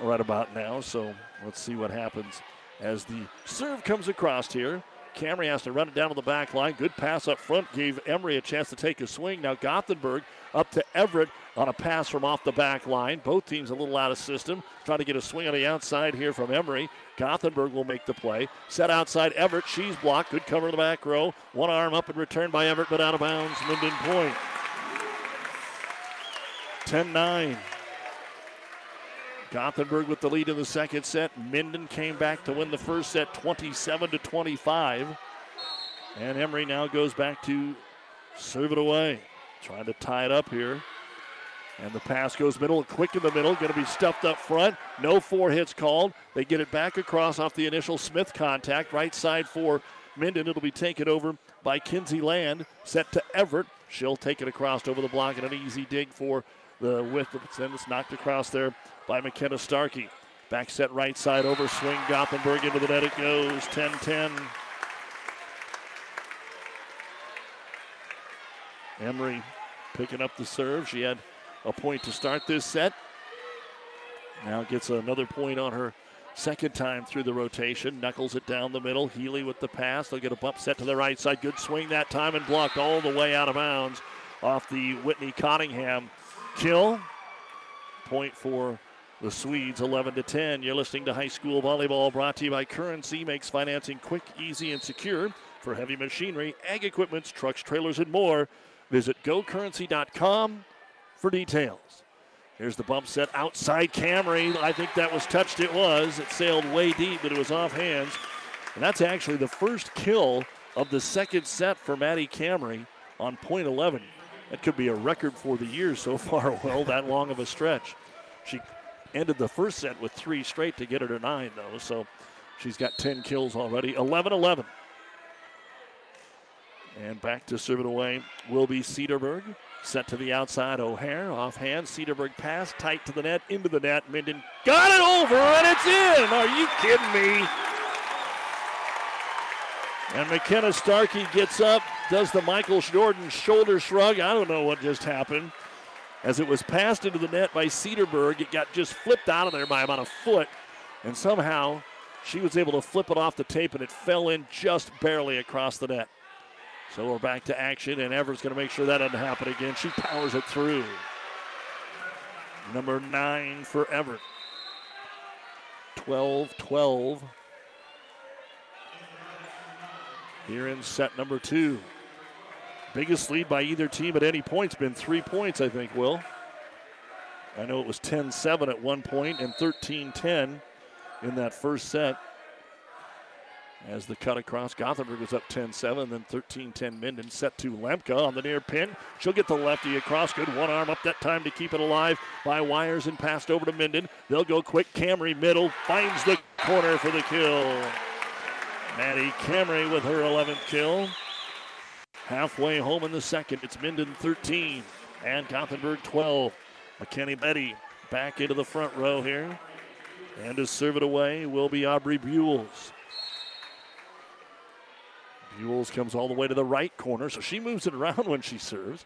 right about now. So let's see what happens as the serve comes across here. Camry has to run it down to the back line. Good pass up front gave Emery a chance to take a swing. Now Gothenburg up to Everett on a pass from off the back line. Both teams a little out of system. Trying to get a swing on the outside here from Emery. Gothenburg will make the play. Set outside Everett. She's blocked. Good cover in the back row. One arm up and returned by Everett, but out of bounds. Minden point. 10 9. Gothenburg with the lead in the second set. Minden came back to win the first set 27 to 25. And Emery now goes back to serve it away. Trying to tie it up here. And the pass goes middle, quick in the middle, going to be stuffed up front. No four hits called. They get it back across off the initial Smith contact. Right side for Minden. It'll be taken over by Kinsey Land. Set to Everett. She'll take it across over the block and an easy dig for the width. Of it's then it's knocked across there by McKenna Starkey. Back set right side over swing. Gothenburg into the net. It goes 10 10. Emery picking up the serve. She had a point to start this set. Now gets another point on her second time through the rotation. Knuckles it down the middle. Healy with the pass. They'll get a bump set to the right side. Good swing that time and blocked all the way out of bounds off the Whitney Cottingham kill. Point for the Swedes 11 to 10. You're listening to high school volleyball brought to you by Currency makes financing quick, easy, and secure for heavy machinery, ag equipments, trucks, trailers, and more. Visit gocurrency.com for details. Here's the bump set outside Camry. I think that was touched. It was. It sailed way deep, but it was off hands. And that's actually the first kill of the second set for Maddie Camry on point 11. That could be a record for the year so far. *laughs* Well, that long of a stretch. She ended the first set with three straight to get her to nine, though. So she's got 10 kills already. 11 11. And back to serve it away will be Cedarburg. Set to the outside, O'Hare. Offhand, Cedarburg pass, tight to the net, into the net. Minden got it over, and it's in. Are you kidding me? And McKenna Starkey gets up, does the Michael Jordan shoulder shrug. I don't know what just happened. As it was passed into the net by Cedarburg, it got just flipped out of there by about a foot. And somehow she was able to flip it off the tape, and it fell in just barely across the net. So we're back to action, and Everett's going to make sure that doesn't happen again. She powers it through. Number nine for Everett. 12 12. Here in set number two. Biggest lead by either team at any point has been three points, I think, Will. I know it was 10 7 at one point and 13 10 in that first set. As the cut across, Gothenburg was up 10 7, then 13 10 Minden set to Lemke on the near pin. She'll get the lefty across. Good one arm up that time to keep it alive by Wires and passed over to Minden. They'll go quick. Camry middle finds the corner for the kill. Maddie Camry with her 11th kill. Halfway home in the second, it's Minden 13 and Gothenburg 12. McKenna Betty back into the front row here. And to serve it away will be Aubrey Buells. Buells comes all the way to the right corner, so she moves it around *laughs* when she serves.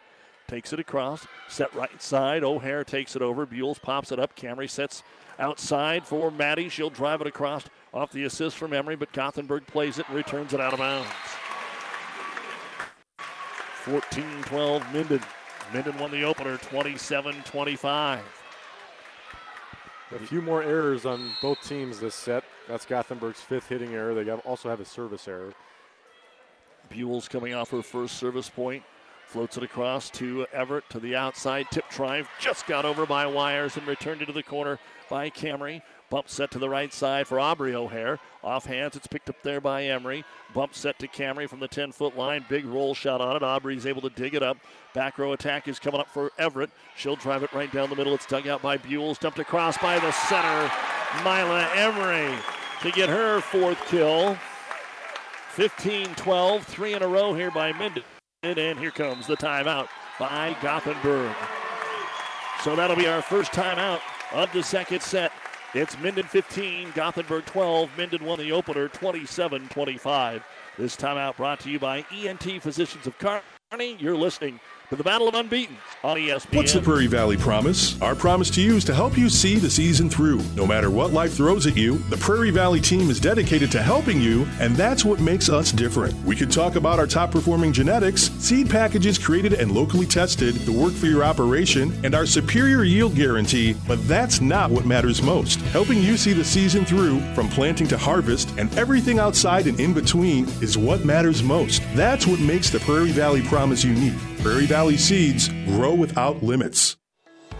Takes it across, set right side. O'Hare takes it over. Buells pops it up. Camry sets outside for Maddie. She'll drive it across off the assist from Emery, but Gothenburg plays it and returns it out of bounds. 14 12 Minden. Minden won the opener 27 25. A few more errors on both teams this set. That's Gothenburg's fifth hitting error. They also have a service error. Buell's coming off her first service point. Floats it across to Everett to the outside. Tip drive just got over by Wires and returned into the corner by Camry. Bump set to the right side for Aubrey O'Hare. Off hands, it's picked up there by Emery. Bump set to Camry from the 10 foot line. Big roll shot on it. Aubrey's able to dig it up. Back row attack is coming up for Everett. She'll drive it right down the middle. It's dug out by Buells. Dumped across by the center. Mila Emery to get her fourth kill. 15 12, three in a row here by Minden. And here comes the timeout by Gothenburg. So that'll be our first timeout of the second set. It's Minden 15, Gothenburg 12. Minden won the opener 27 25. This timeout brought to you by ENT Physicians of Kearney. You're listening to the Battle of Unbeaten on ESPN. What's the Prairie Valley Promise? Our promise to you is to help you see the season through. No matter what life throws at you, the Prairie Valley team is dedicated to helping you, and that's what makes us different. We could talk about our top performing genetics, seed packages created and locally tested to work for your operation, and our superior yield guarantee, but that's not what matters most. Helping you see the season through, from planting to harvest, and everything outside and in between, is what matters most. That's what makes the Prairie Valley Promise unique. Prairie Valley seeds grow without limits.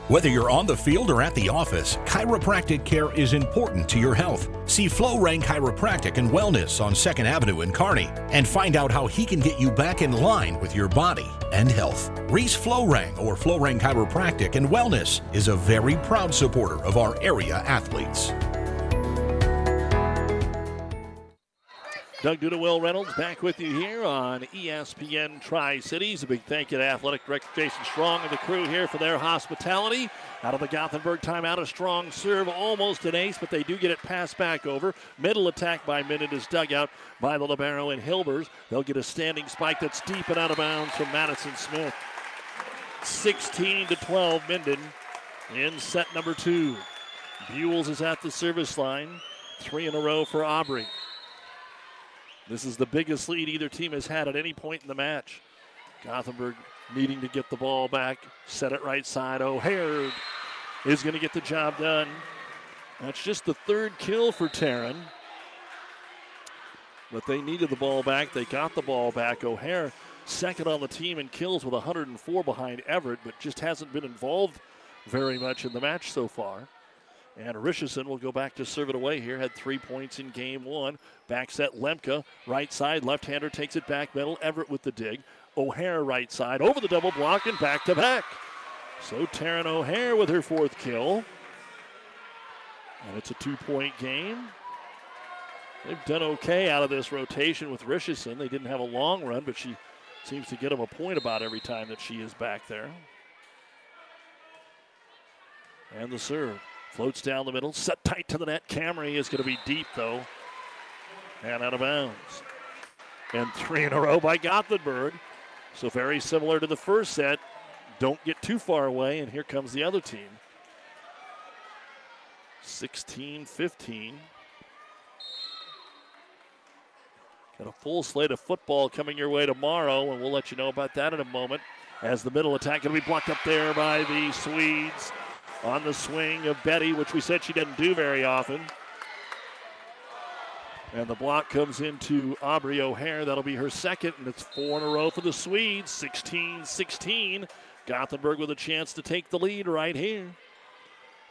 Whether you're on the field or at the office, chiropractic care is important to your health. See Florang Chiropractic and Wellness on 2nd Avenue in Kearney and find out how he can get you back in line with your body and health. Reese Florang or Florang Chiropractic and Wellness is a very proud supporter of our area athletes. Doug Duda, Will Reynolds back with you here on ESPN Tri Cities. A big thank you to Athletic Director Jason Strong and the crew here for their hospitality. Out of the Gothenburg timeout, a strong serve, almost an ace, but they do get it passed back over. Middle attack by Minden is dug out by the Libero and Hilbers. They'll get a standing spike that's deep and out of bounds from Madison Smith. 16 to 12, Minden in set number two. Buells is at the service line. Three in a row for Aubrey. This is the biggest lead either team has had at any point in the match. Gothenburg needing to get the ball back, set it right side. O'Hare is going to get the job done. That's just the third kill for Taryn. But they needed the ball back. They got the ball back. O'Hare second on the team in kills with 104 behind Everett, but just hasn't been involved very much in the match so far. And Richardson will go back to serve it away here. Had three points in game one. Back set Lemke, right side. Left hander takes it back middle. Everett with the dig. O'Hare right side. Over the double block and back to back. So Taryn O'Hare with her fourth kill. And it's a two point game. They've done okay out of this rotation with Richardson. They didn't have a long run, but she Seems to get him a point about every time that she is back there. And the serve floats down the middle, set tight to the net. Camry is going to be deep though, and out of bounds. And three in a row by Gothenburg. So very similar to the first set. Don't get too far away, and here comes the other team. 16 15. Got a full slate of football coming your way tomorrow, and we'll let you know about that in a moment. As the middle attack going to be blocked up there by the Swedes on the swing of Betty, which we said she doesn't do very often. And the block comes into Aubrey O'Hare. That'll be her second, and it's four in a row for the Swedes. 16 16. Gothenburg with a chance to take the lead right here.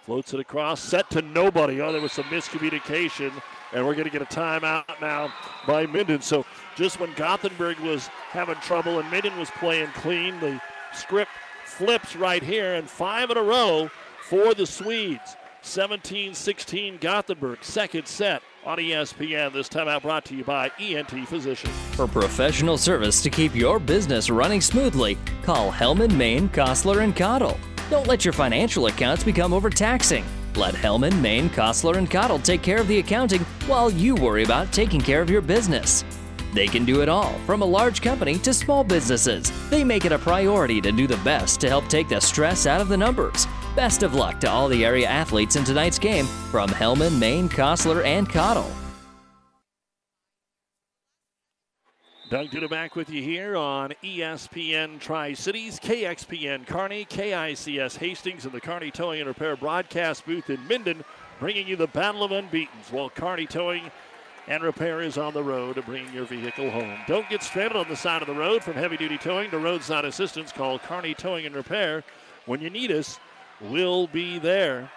Floats it across, set to nobody. Oh, there was some miscommunication, and we're going to get a timeout now by Minden. So just when Gothenburg was having trouble and Minden was playing clean, the script flips right here, and five in a row for the Swedes. 17 16 Gothenburg, second set on ESPN. This timeout brought to you by ENT Physicians. For professional service to keep your business running smoothly, call Hellman, Maine, Kostler, and Cottle. Don't let your financial accounts become overtaxing. Let Hellman, Maine, Kostler, and Cottle take care of the accounting while you worry about taking care of your business. They can do it all, from a large company to small businesses. They make it a priority to do the best to help take the stress out of the numbers. Best of luck to all the area athletes in tonight's game from Hellman, Maine, Kostler, and Cottle. Doug Duda back with you here on ESPN Tri Cities, KXPN Kearney, KICS Hastings, and the Kearney Towing and Repair broadcast booth in Minden, bringing you the Battle of Unbeatens while Kearney Towing and Repair is on the road to bring your vehicle home. Don't get stranded on the side of the road from heavy duty towing to roadside assistance. Call Kearney Towing and Repair. When you need us, we'll be there.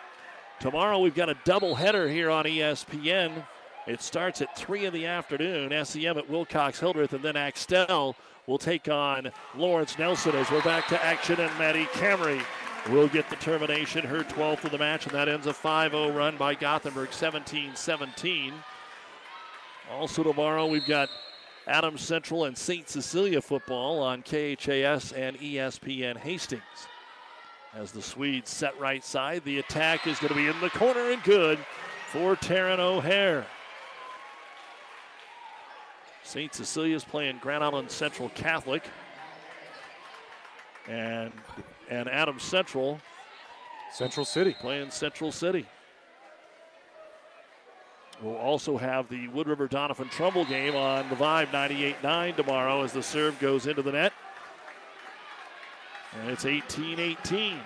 Tomorrow we've got a double header here on ESPN. It starts at 3 in the afternoon. SEM at Wilcox Hildreth, and then Axtell will take on Lawrence Nelson as we're back to action. And Maddie Camry will get the termination, her 12th of the match, and that ends a 5 0 run by Gothenburg 17 17. Also, tomorrow we've got Adams Central and St. Cecilia football on KHAS and ESPN Hastings. As the Swedes set right side, the attack is going to be in the corner and good for Taryn O'Hare. St. Cecilia's playing Grand Island Central Catholic. And and Adams Central. Central City. Playing Central City. We'll also have the Wood River Doniphan Trumbull game on the Vibe 98 9 tomorrow as the serve goes into the net. And it's 18 18.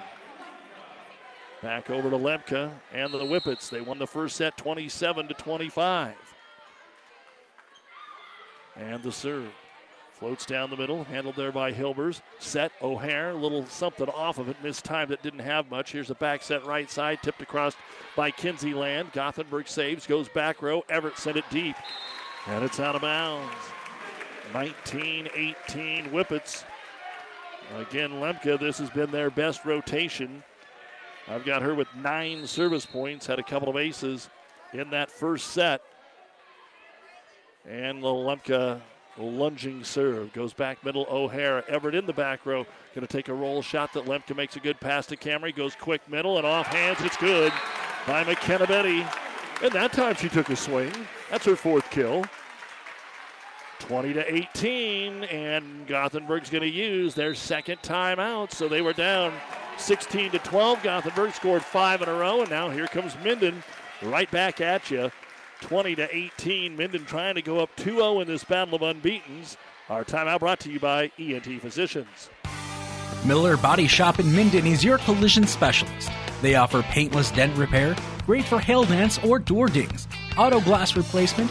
Back over to Lemke and the Whippets. They won the first set 27 to 25. And the serve. Floats down the middle, handled there by Hilbers. Set O'Hare, a little something off of it. Missed time that didn't have much. Here's a back set right side, tipped across by Kinsey Land. Gothenburg saves, goes back row. Everett sent it deep. And it's out of bounds. 19 18 Whippets. Again, Lemke, this has been their best rotation. I've got her with nine service points, had a couple of aces in that first set. And the Lemke lunging serve goes back middle. O'Hare, Everett in the back row, going to take a roll shot that Lemke makes a good pass to Camry, goes quick middle and off hands. It's good by McKenna Betty. And that time she took a swing. That's her fourth kill. 20 to 18, and Gothenburg's going to use their second timeout. So they were down 16 to 12. Gothenburg scored five in a row, and now here comes Minden right back at you. 20 to 18. Minden trying to go up 2 0 in this battle of unbeatens. Our timeout brought to you by ENT Physicians. Miller Body Shop in Minden is your collision specialist. They offer paintless dent repair, great for hail dents or door dings, auto glass replacement,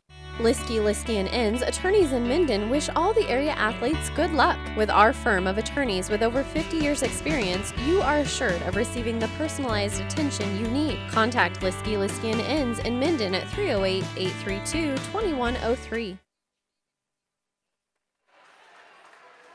Liskey, Liskey and Inns, attorneys in Minden wish all the area athletes good luck. With our firm of attorneys with over 50 years experience, you are assured of receiving the personalized attention you need. Contact Liskey, Liskey and Inns in Minden at 308-832-2103.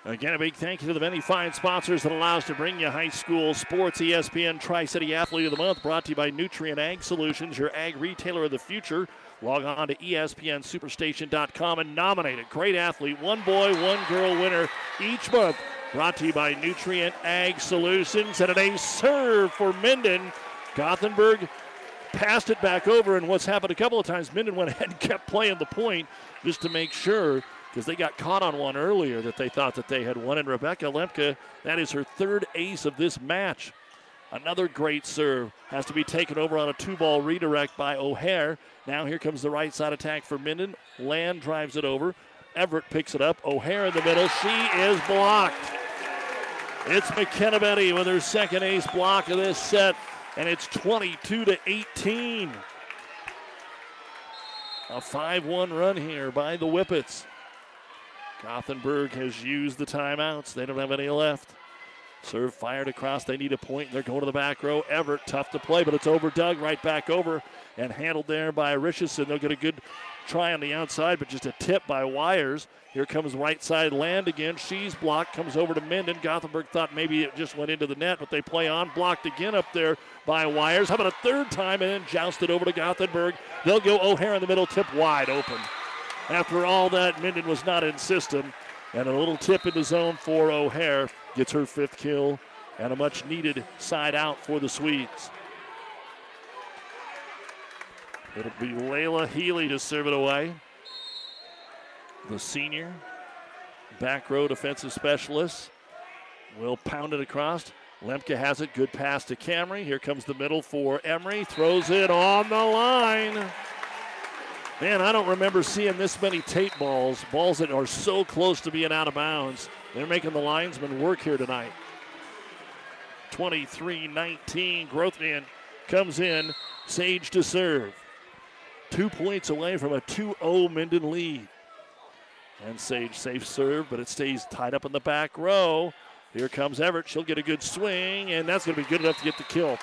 Again, a big thank you to the many fine sponsors that allow us to bring you high school sports. ESPN Tri City Athlete of the Month brought to you by Nutrien Ag Solutions, your ag retailer of the future. Log on to ESPNSuperstation.com and nominate a great athlete, one boy, one girl winner each month. Brought to you by Nutrien Ag Solutions. And a serve for Minden. Gothenburg passed it back over, and what's happened a couple of times, Minden went *laughs* ahead and kept playing the point just to make sure because they got caught on one earlier that they thought that they had won. And Rebecca Lemke, that is her third ace of this match. Another great serve has to be taken over on a two ball redirect by O'Hare. Now here comes the right side attack for Minden. Land drives it over. Everett picks it up. O'Hare in the middle. She is blocked. It's McKenna Betty with her second ace block of this set, and it's 22 to 18. A 5 1 run here by the Whippets. Gothenburg has used the timeouts. They don't have any left. Serve fired across. They need a point. They're going to the back row. Everett, tough to play, but it's over Doug, right back over, and handled there by Richardson. They'll get a good try on the outside, but just a tip by Wires. Here comes right side land again. She's blocked, comes over to Minden. Gothenburg thought maybe it just went into the net, but they play on. Blocked again up there by Wires. How about a third time and then jousted over to Gothenburg? They'll go O'Hare in the middle, tip wide open. After all that, Minden was not in system. And a little tip in the zone for O'Hare gets her fifth kill and a much needed side out for the Swedes. It'll be Layla Healy to serve it away. The senior, back row defensive specialist, will pound it across. Lemke has it. Good pass to Camry. Here comes the middle for Emery. Throws it on the line. Man, I don't remember seeing this many tape balls, balls that are so close to being out of bounds. They're making the linesmen work here tonight. 23 19. Grothman comes in. Sage to serve. Two points away from a 2 0 Minden lead. And Sage safe serve, but it stays tied up in the back row. Here comes Everett. She'll get a good swing, and that's going to be good enough to get the kill.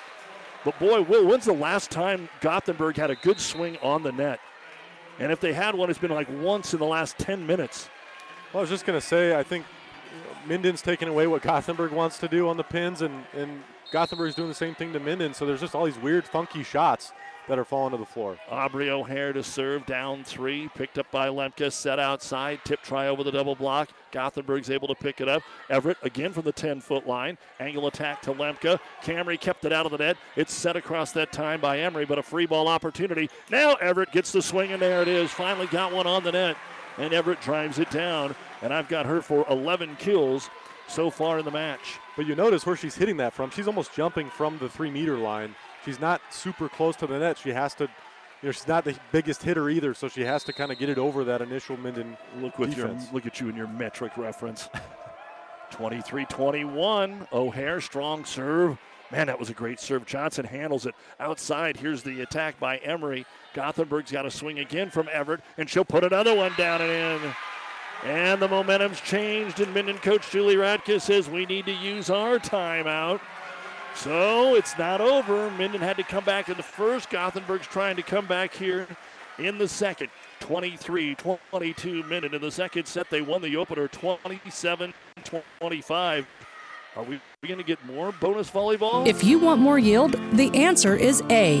But boy, Will, when's the last time Gothenburg had a good swing on the net? And if they had one, it's been like once in the last 10 minutes. Well, I was just going to say, I think Minden's taking away what Gothenburg wants to do on the pins, and, and Gothenburg's doing the same thing to Minden. So there's just all these weird, funky shots that are falling to the floor. Aubrey O'Hare to serve down three, picked up by Lemke, set outside, tip try over the double block. Gothenburg's able to pick it up. Everett again from the 10 foot line. Angle attack to Lemke. Camry kept it out of the net. It's set across that time by Emery, but a free ball opportunity. Now Everett gets the swing, and there it is. Finally got one on the net, and Everett drives it down. And I've got her for 11 kills so far in the match. But you notice where she's hitting that from. She's almost jumping from the three meter line. She's not super close to the net. She has to she's not the biggest hitter either, so she has to kind of get it over that initial Minden look with defense. your look at you and your metric reference. 23-21. O'Hare strong serve. Man, that was a great serve. Johnson handles it outside. Here's the attack by Emery. Gothenburg's got a swing again from Everett, and she'll put another one down and in. And the momentum's changed, and Minden coach Julie Radke says we need to use our timeout. So it's not over. Minden had to come back in the first. Gothenburg's trying to come back here in the second. 23 22 Minden in the second set. They won the opener 27 25. Are we going to get more bonus volleyball? If you want more yield, the answer is A.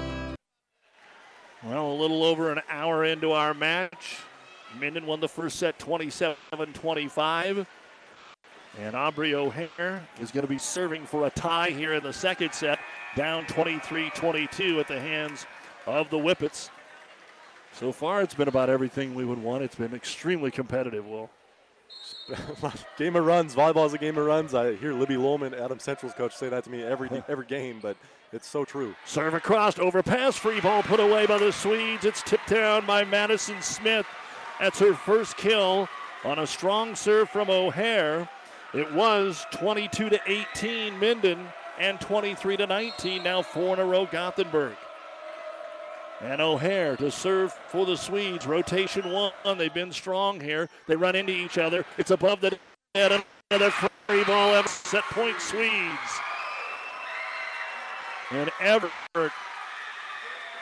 Well, a little over an hour into our match. Minden won the first set 27 25. And Aubrey O'Hare is going to be serving for a tie here in the second set, down 23 22 at the hands of the Whippets. So far, it's been about everything we would want. It's been extremely competitive, Will. *laughs* game of runs. Volleyball is a game of runs. I hear Libby Lohman, Adam Central's coach, say that to me every every game, but it's so true. Serve across, overpass, free ball put away by the Swedes. It's tipped down by Madison Smith. That's her first kill on a strong serve from O'Hare. It was 22 to 18 Minden and 23 to 19. Now four in a row Gothenburg. And O'Hare to serve for the Swedes. Rotation one. They've been strong here. They run into each other. It's above the net. Another free ball. Set point Swedes. And Everett,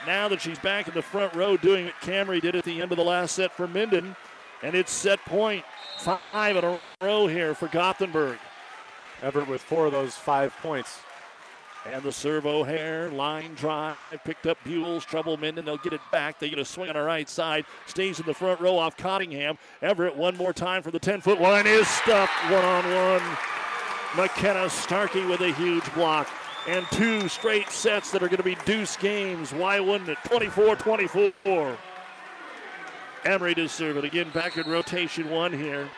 now that she's back in the front row doing what Camry did at the end of the last set for Minden. And it's set point. Five in a row here for Gothenburg. Everett with four of those five points. And the serve O'Hare, line drive, picked up Buell's trouble Minden. They'll get it back. They get a swing on the right side. Stays in the front row off Cottingham. Everett one more time for the 10 foot line is stuffed one on one. McKenna Starkey with a huge block. And two straight sets that are going to be deuce games. Why wouldn't it? 24 24. Emery to serve it. Again, back in rotation one here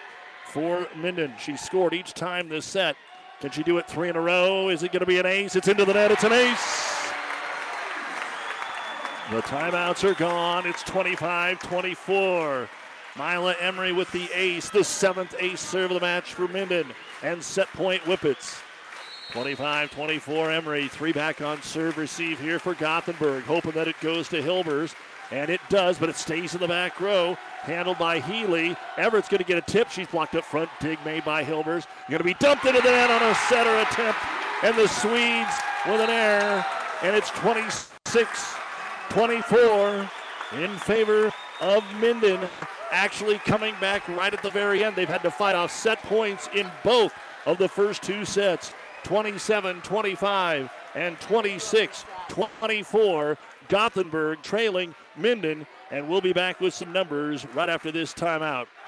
for Minden. She scored each time this set. Can she do it three in a row? Is it going to be an ace? It's into the net. It's an ace. The timeouts are gone. It's 25 24. Mila Emery with the ace, the seventh ace serve of the match for Minden. And set point Whippets. 25 24 Emery. Three back on serve receive here for Gothenburg, hoping that it goes to Hilbers. And it does, but it stays in the back row. Handled by Healy. Everett's going to get a tip. She's blocked up front. Dig made by Hilbers. Going to be dumped into the net on a setter attempt. And the Swedes with an error. And it's 26 24 in favor of Minden. Actually coming back right at the very end. They've had to fight off set points in both of the first two sets 27 25 and 26 24. Gothenburg trailing Minden, and we'll be back with some numbers right after this timeout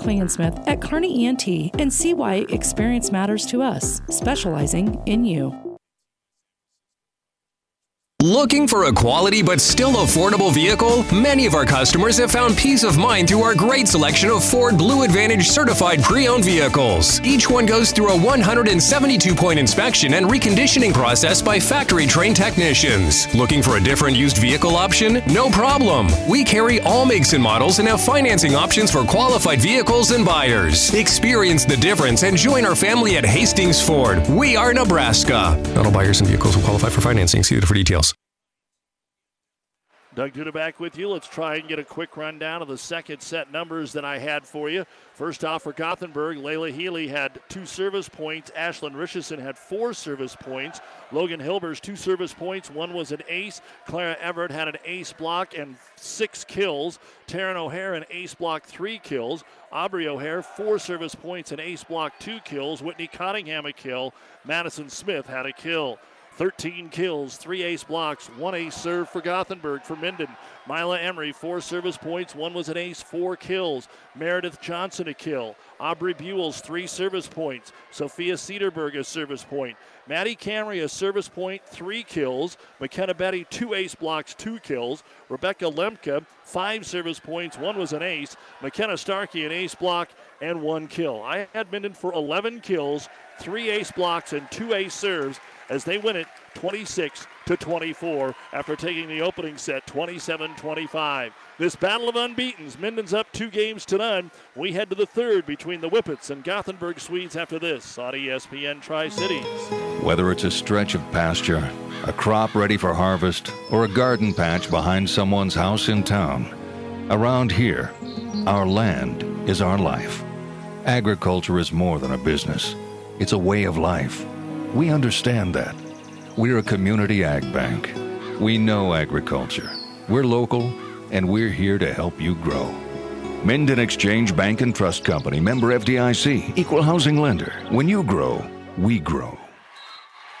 Klingensmith at Kearney ENT and see why experience matters to us, specializing in you. Looking for a quality but still affordable vehicle? Many of our customers have found peace of mind through our great selection of Ford Blue Advantage certified pre owned vehicles. Each one goes through a 172 point inspection and reconditioning process by factory trained technicians. Looking for a different used vehicle option? No problem. We carry all makes and models and have financing options for qualified vehicles and buyers. Experience the difference and join our family at Hastings Ford. We are Nebraska. Not all buyers and vehicles will qualify for financing. See you for details. Doug Duda back with you. Let's try and get a quick rundown of the second set numbers that I had for you. First off, for Gothenburg, Layla Healy had two service points. Ashlyn Richardson had four service points. Logan Hilbers, two service points. One was an ace. Clara Everett had an ace block and six kills. Taryn O'Hare, an ace block, three kills. Aubrey O'Hare, four service points, an ace block, two kills. Whitney Cottingham, a kill. Madison Smith had a kill. 13 kills, three ace blocks, one ace serve for Gothenburg for Minden. Mila Emery, four service points, one was an ace, four kills. Meredith Johnson, a kill. Aubrey Buell's three service points. Sophia Cedarberg, a service point. Maddie Camry, a service point, three kills. McKenna Betty, two ace blocks, two kills. Rebecca Lemke, five service points, one was an ace. McKenna Starkey, an ace block, and one kill. I had Minden for 11 kills, three ace blocks, and two ace serves as they win it 26 to 24 after taking the opening set 27-25. This battle of unbeatens, Minden's up two games to none. We head to the third between the Whippets and Gothenburg Swedes after this on ESPN Tri Cities. Whether it's a stretch of pasture, a crop ready for harvest, or a garden patch behind someone's house in town, around here, our land is our life. Agriculture is more than a business. It's a way of life. We understand that. We're a community ag bank. We know agriculture. We're local, and we're here to help you grow. Minden Exchange Bank and Trust Company, member FDIC, equal housing lender. When you grow, we grow.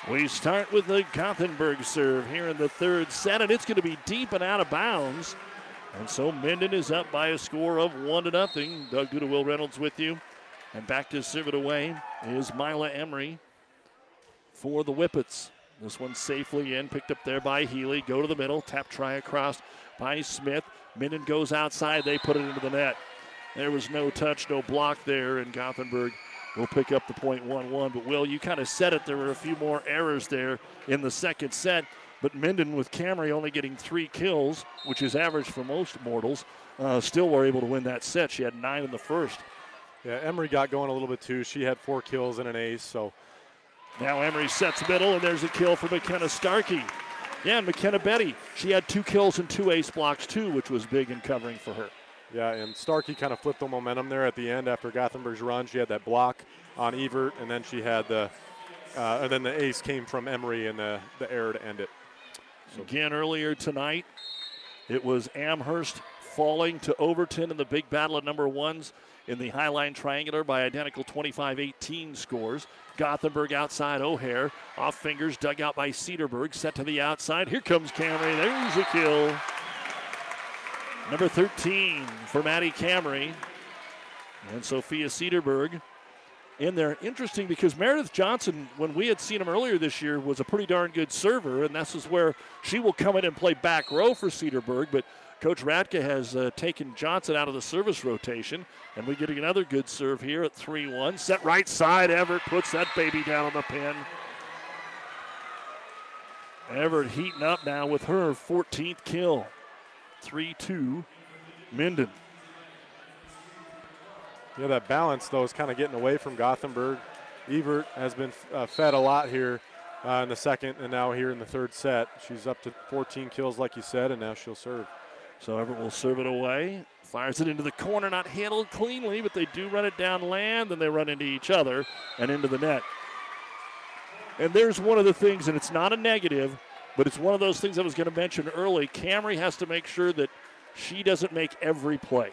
We start with the Gothenburg serve here in the third set, and it's going to be deep and out of bounds. And so Minden is up by a score of one to nothing. Doug Duda, Will Reynolds with you And back to serve it away is Mila Emery for the Whippets. This one safely in, picked up there by Healy. Go to the middle, tap try across by Smith. Minden goes outside, they put it into the net. There was no touch, no block there, and Gothenburg will pick up the point 1 1. But, Will, you kind of said it. There were a few more errors there in the second set. But Minden, with Camry only getting three kills, which is average for most mortals, uh, still were able to win that set. She had nine in the first. Yeah, Emery got going a little bit too. She had four kills and an ace, so. Now Emery sets middle, and there's a kill for McKenna Starkey. Yeah, and McKenna Betty, she had two kills and two ace blocks too, which was big in covering for her. Yeah, and Starkey kind of flipped the momentum there at the end after Gothenburg's run. She had that block on Evert, and then she had the, uh, and then the ace came from Emery and the, the error to end it. So. Again, earlier tonight, it was Amherst falling to Overton in the big battle of number ones in the Highline Triangular by identical 25 18 scores. Gothenburg outside O'Hare. Off fingers, dug out by Cedarburg. Set to the outside. Here comes Camry. There's a kill. Number 13 for Maddie Camry. And Sophia Cedarburg in there. Interesting because Meredith Johnson, when we had seen him earlier this year, was a pretty darn good server, and this is where she will come in and play back row for Cedarburg. But Coach Radke has uh, taken Johnson out of the service rotation, and we're getting another good serve here at 3 1. Set right side. Everett puts that baby down on the pin. Everett heating up now with her 14th kill. 3 2, Minden. Yeah, that balance, though, is kind of getting away from Gothenburg. Evert has been uh, fed a lot here uh, in the second and now here in the third set. She's up to 14 kills, like you said, and now she'll serve. So Everett will serve it away. Fires it into the corner, not handled cleanly, but they do run it down land, then they run into each other and into the net. And there's one of the things, and it's not a negative, but it's one of those things I was going to mention early. Camry has to make sure that she doesn't make every play.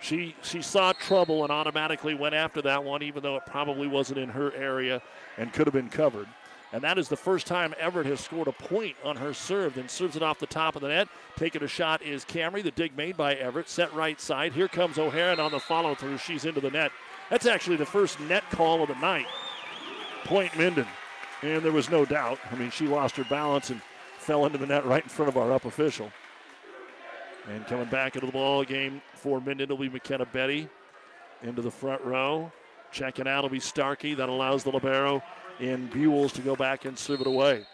She she saw trouble and automatically went after that one, even though it probably wasn't in her area and could have been covered. And that is the first time Everett has scored a point on her serve. Then serves it off the top of the net. Taking a shot is Camry. The dig made by Everett. Set right side. Here comes O'Hare on the follow through. She's into the net. That's actually the first net call of the night. Point Minden. And there was no doubt. I mean, she lost her balance and fell into the net right in front of our up official. And coming back into the ball game for Minden will be McKenna Betty into the front row. Checking out will be Starkey. That allows the Libero in Buells to go back and serve it away.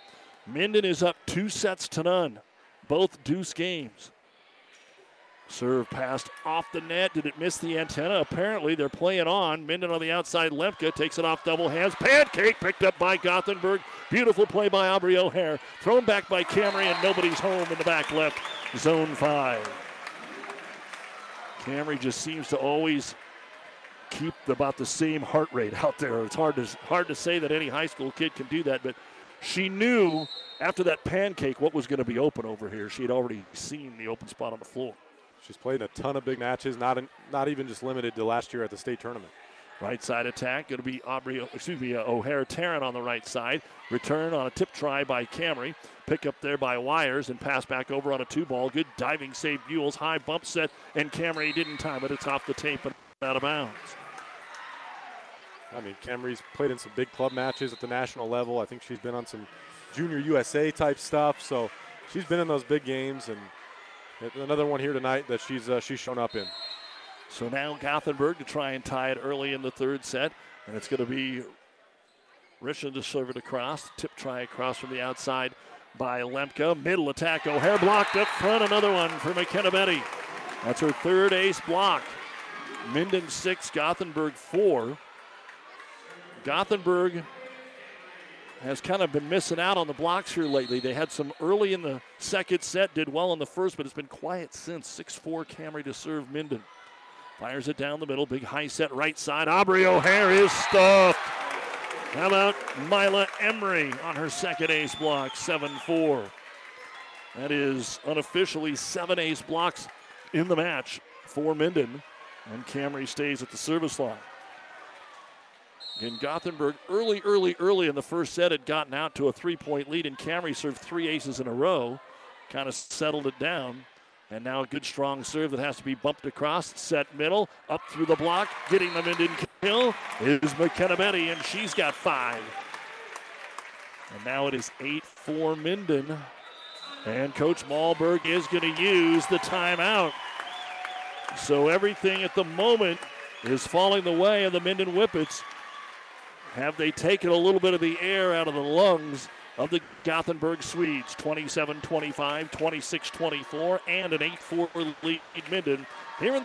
Minden is up two sets to none, both deuce games. Serve passed off the net. Did it miss the antenna? Apparently, they're playing on. Minden on the outside. Lemke takes it off double hands. Pancake picked up by Gothenburg. Beautiful play by Aubrey O'Hare. Thrown back by Camry, and nobody's home in the back left. Zone five. Camry just seems to always keep about the same heart rate out there. It's hard to hard to say that any high school kid can do that, but she knew after that pancake what was going to be open over here. She had already seen the open spot on the floor. She's played a ton of big matches, not in, not even just limited to last year at the state tournament. Right side attack going to be Aubrey, excuse me, uh, O'Hare Taryn on the right side. Return on a tip try by Camry. Pick up there by Wires and pass back over on a two ball. Good diving save, Buells. High bump set, and Camry didn't time it. It's off the tape and out of bounds. I mean, Camry's played in some big club matches at the national level. I think she's been on some junior USA type stuff. So she's been in those big games, and another one here tonight that she's uh, she's shown up in. So now Gothenburg to try and tie it early in the third set, and it's going to be Richland to serve it across. Tip try across from the outside by Lemke. Middle attack. O'Hare blocked up front. Another one for McKenna Betty. That's her third ace block. Minden six, Gothenburg four. Gothenburg has kind of been missing out on the blocks here lately. They had some early in the second set, did well in the first, but it's been quiet since. 6 4 Camry to serve Minden. Fires it down the middle. Big high set right side. Aubrey O'Hare is stuffed. How about Mila Emery on her second ace block? 7 4. That is unofficially seven ace blocks in the match for Minden. And Camry stays at the service line. In Gothenburg, early, early, early in the first set, had gotten out to a three point lead, and Camry served three aces in a row, kind of settled it down. And now a good strong serve that has to be bumped across, set middle, up through the block, getting the Minden kill is McKenna Betty, and she's got five. And now it is 8 4 Minden. And Coach Malberg is going to use the timeout. So everything at the moment is falling the way of the Minden Whippets. Have they taken a little bit of the air out of the lungs of the Gothenburg Swedes? 27 25, 26 24, and an 8 4 lead Minden here in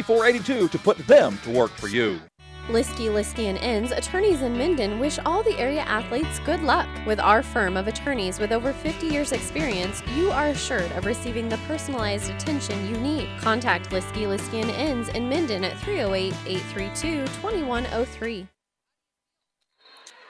8482 to put them to work for you. Liskey, Liskey and Inns, attorneys in Minden, wish all the area athletes good luck. With our firm of attorneys with over 50 years' experience, you are assured of receiving the personalized attention you need. Contact Liskey, Liskey and Inns in Minden at 308 832 2103.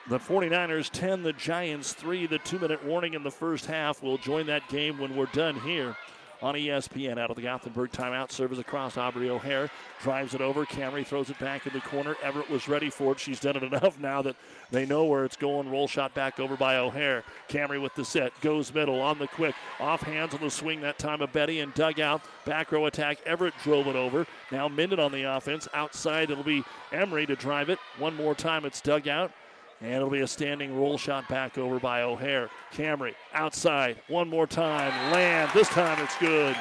The 49ers 10, the Giants 3. The two minute warning in the first half. We'll join that game when we're done here on ESPN. Out of the Gothenburg timeout, serves across Aubrey O'Hare, drives it over. Camry throws it back in the corner. Everett was ready for it. She's done it *laughs* enough now that they know where it's going. Roll shot back over by O'Hare. Camry with the set, goes middle on the quick, off hands on the swing that time of Betty and dug out. Back row attack. Everett drove it over. Now Minden on the offense. Outside it'll be Emery to drive it. One more time it's dug out. And it'll be a standing roll shot back over by O'Hare. Camry outside. One more time. Land. This time it's good.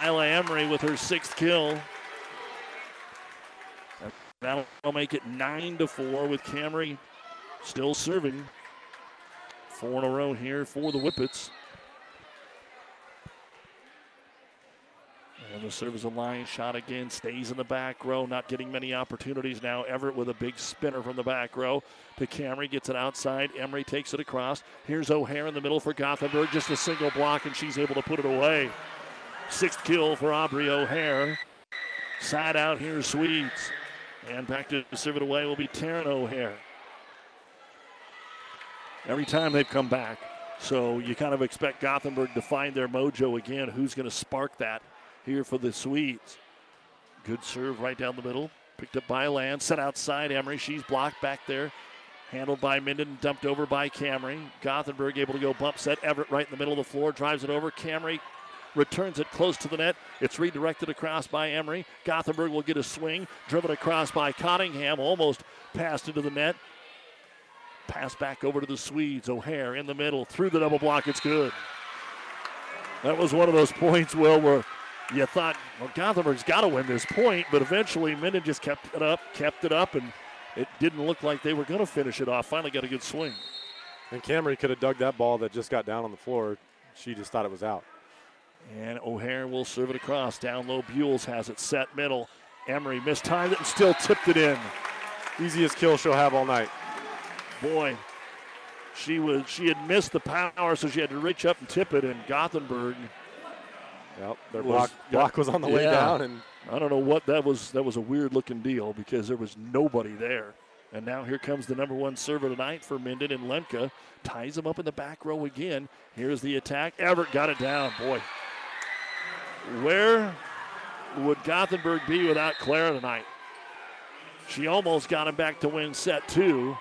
Mila Emery with her sixth kill. That'll make it nine to four with Camry still serving. Four in a row here for the Whippets. And the serve is a line shot again, stays in the back row, not getting many opportunities now. Everett with a big spinner from the back row to Camry, gets it outside. Emery takes it across. Here's O'Hare in the middle for Gothenburg, just a single block, and she's able to put it away. Sixth kill for Aubrey O'Hare. Side out here, Swedes. And back to serve it away will be Taryn O'Hare. Every time they've come back. So you kind of expect Gothenburg to find their mojo again. Who's going to spark that here for the Swedes? Good serve right down the middle. Picked up by Land. Set outside Emery. She's blocked back there. Handled by Minden. Dumped over by Camry. Gothenburg able to go bump set. Everett right in the middle of the floor. Drives it over. Camry returns it close to the net. It's redirected across by Emery. Gothenburg will get a swing. Driven across by Cottingham. Almost passed into the net. Pass back over to the Swedes. O'Hare in the middle. Through the double block. It's good. That was one of those points, Will, where you thought, well, Gothenburg's got to win this point, but eventually Minden just kept it up, kept it up, and it didn't look like they were going to finish it off. Finally got a good swing. And Camry could have dug that ball that just got down on the floor. She just thought it was out. And O'Hare will serve it across. Down low, Buells has it set middle. Emery mistimed it and still tipped it in. Easiest kill she'll have all night. Boy, she was she had missed the power, so she had to reach up and tip it. And Gothenburg, yep, their was- block block was on the way Yeah. down, and I don't know what that was. That was a weird looking deal because there was nobody there. And now here comes the number one server tonight for Minden and Lemke. Ties him up in the back row again. Here's the attack. Everett got it down. Boy, where would Gothenburg be without Clara tonight? She almost got him back to win set two,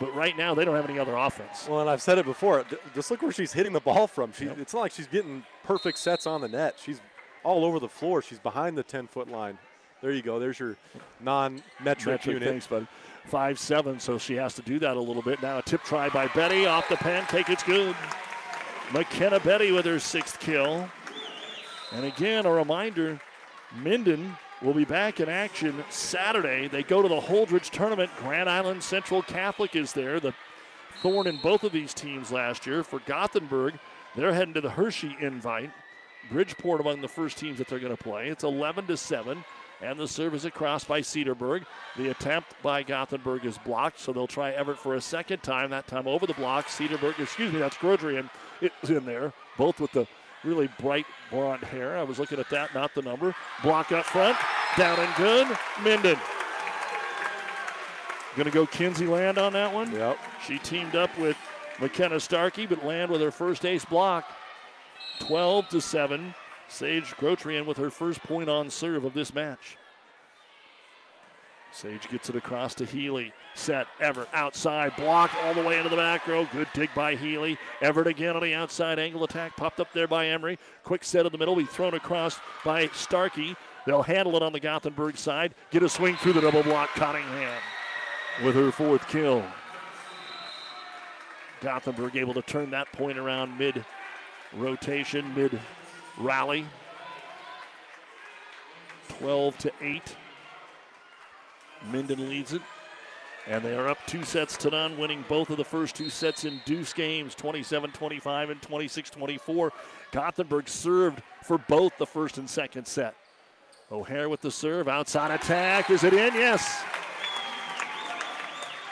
but right now they don't have any other offense. Well, and I've said it before. Just look where she's hitting the ball from. She, It's not like she's getting perfect sets on the net. She's all over the floor. She's behind the 10 foot line. There you go. There's your non metric unit. Thanks, buddy. Five seven, so she has to do that a little bit. Now a tip try by Betty off the pancake. It's good. McKenna Betty with her sixth kill. And again, a reminder: Minden will be back in action Saturday. They go to the Holdrege tournament. Grand Island Central Catholic is there. The thorn in both of these teams last year. For Gothenburg, they're heading to the Hershey invite. Bridgeport among the first teams that they're going to play. It's 11 to 7. And the serve is across by Cedarburg. The attempt by Gothenburg is blocked, so they'll try Everett for a second time. That time over the block. Cedarburg, excuse me, that's Grotrian is in there, both with the really bright blonde hair. I was looking at that, not the number. Block up front, down and good. Minden. Going to go Kinsey Land on that one. Yep. She teamed up with McKenna Starkey, but Land with her first ace block. 12 to 7. Sage Grotrian with her first point on serve of this match. Sage gets it across to Healy. Set. Everett outside. Blocked all the way into the back row. Good dig by Healy. Everett again on the outside angle attack. Popped up there by Emery. Quick set in the middle. Be thrown across by Starkey. They'll handle it on the Gothenburg side. Get a swing through the double block. Cottingham with her fourth kill. Gothenburg able to turn that point around mid rotation, mid rally. 12 to 8. Minden leads it. And they are up two sets to none, winning both of the first two sets in deuce games 27 25 and 26 24. Gothenburg served for both the first and second set. O'Hare with the serve, outside attack. Is it in? Yes.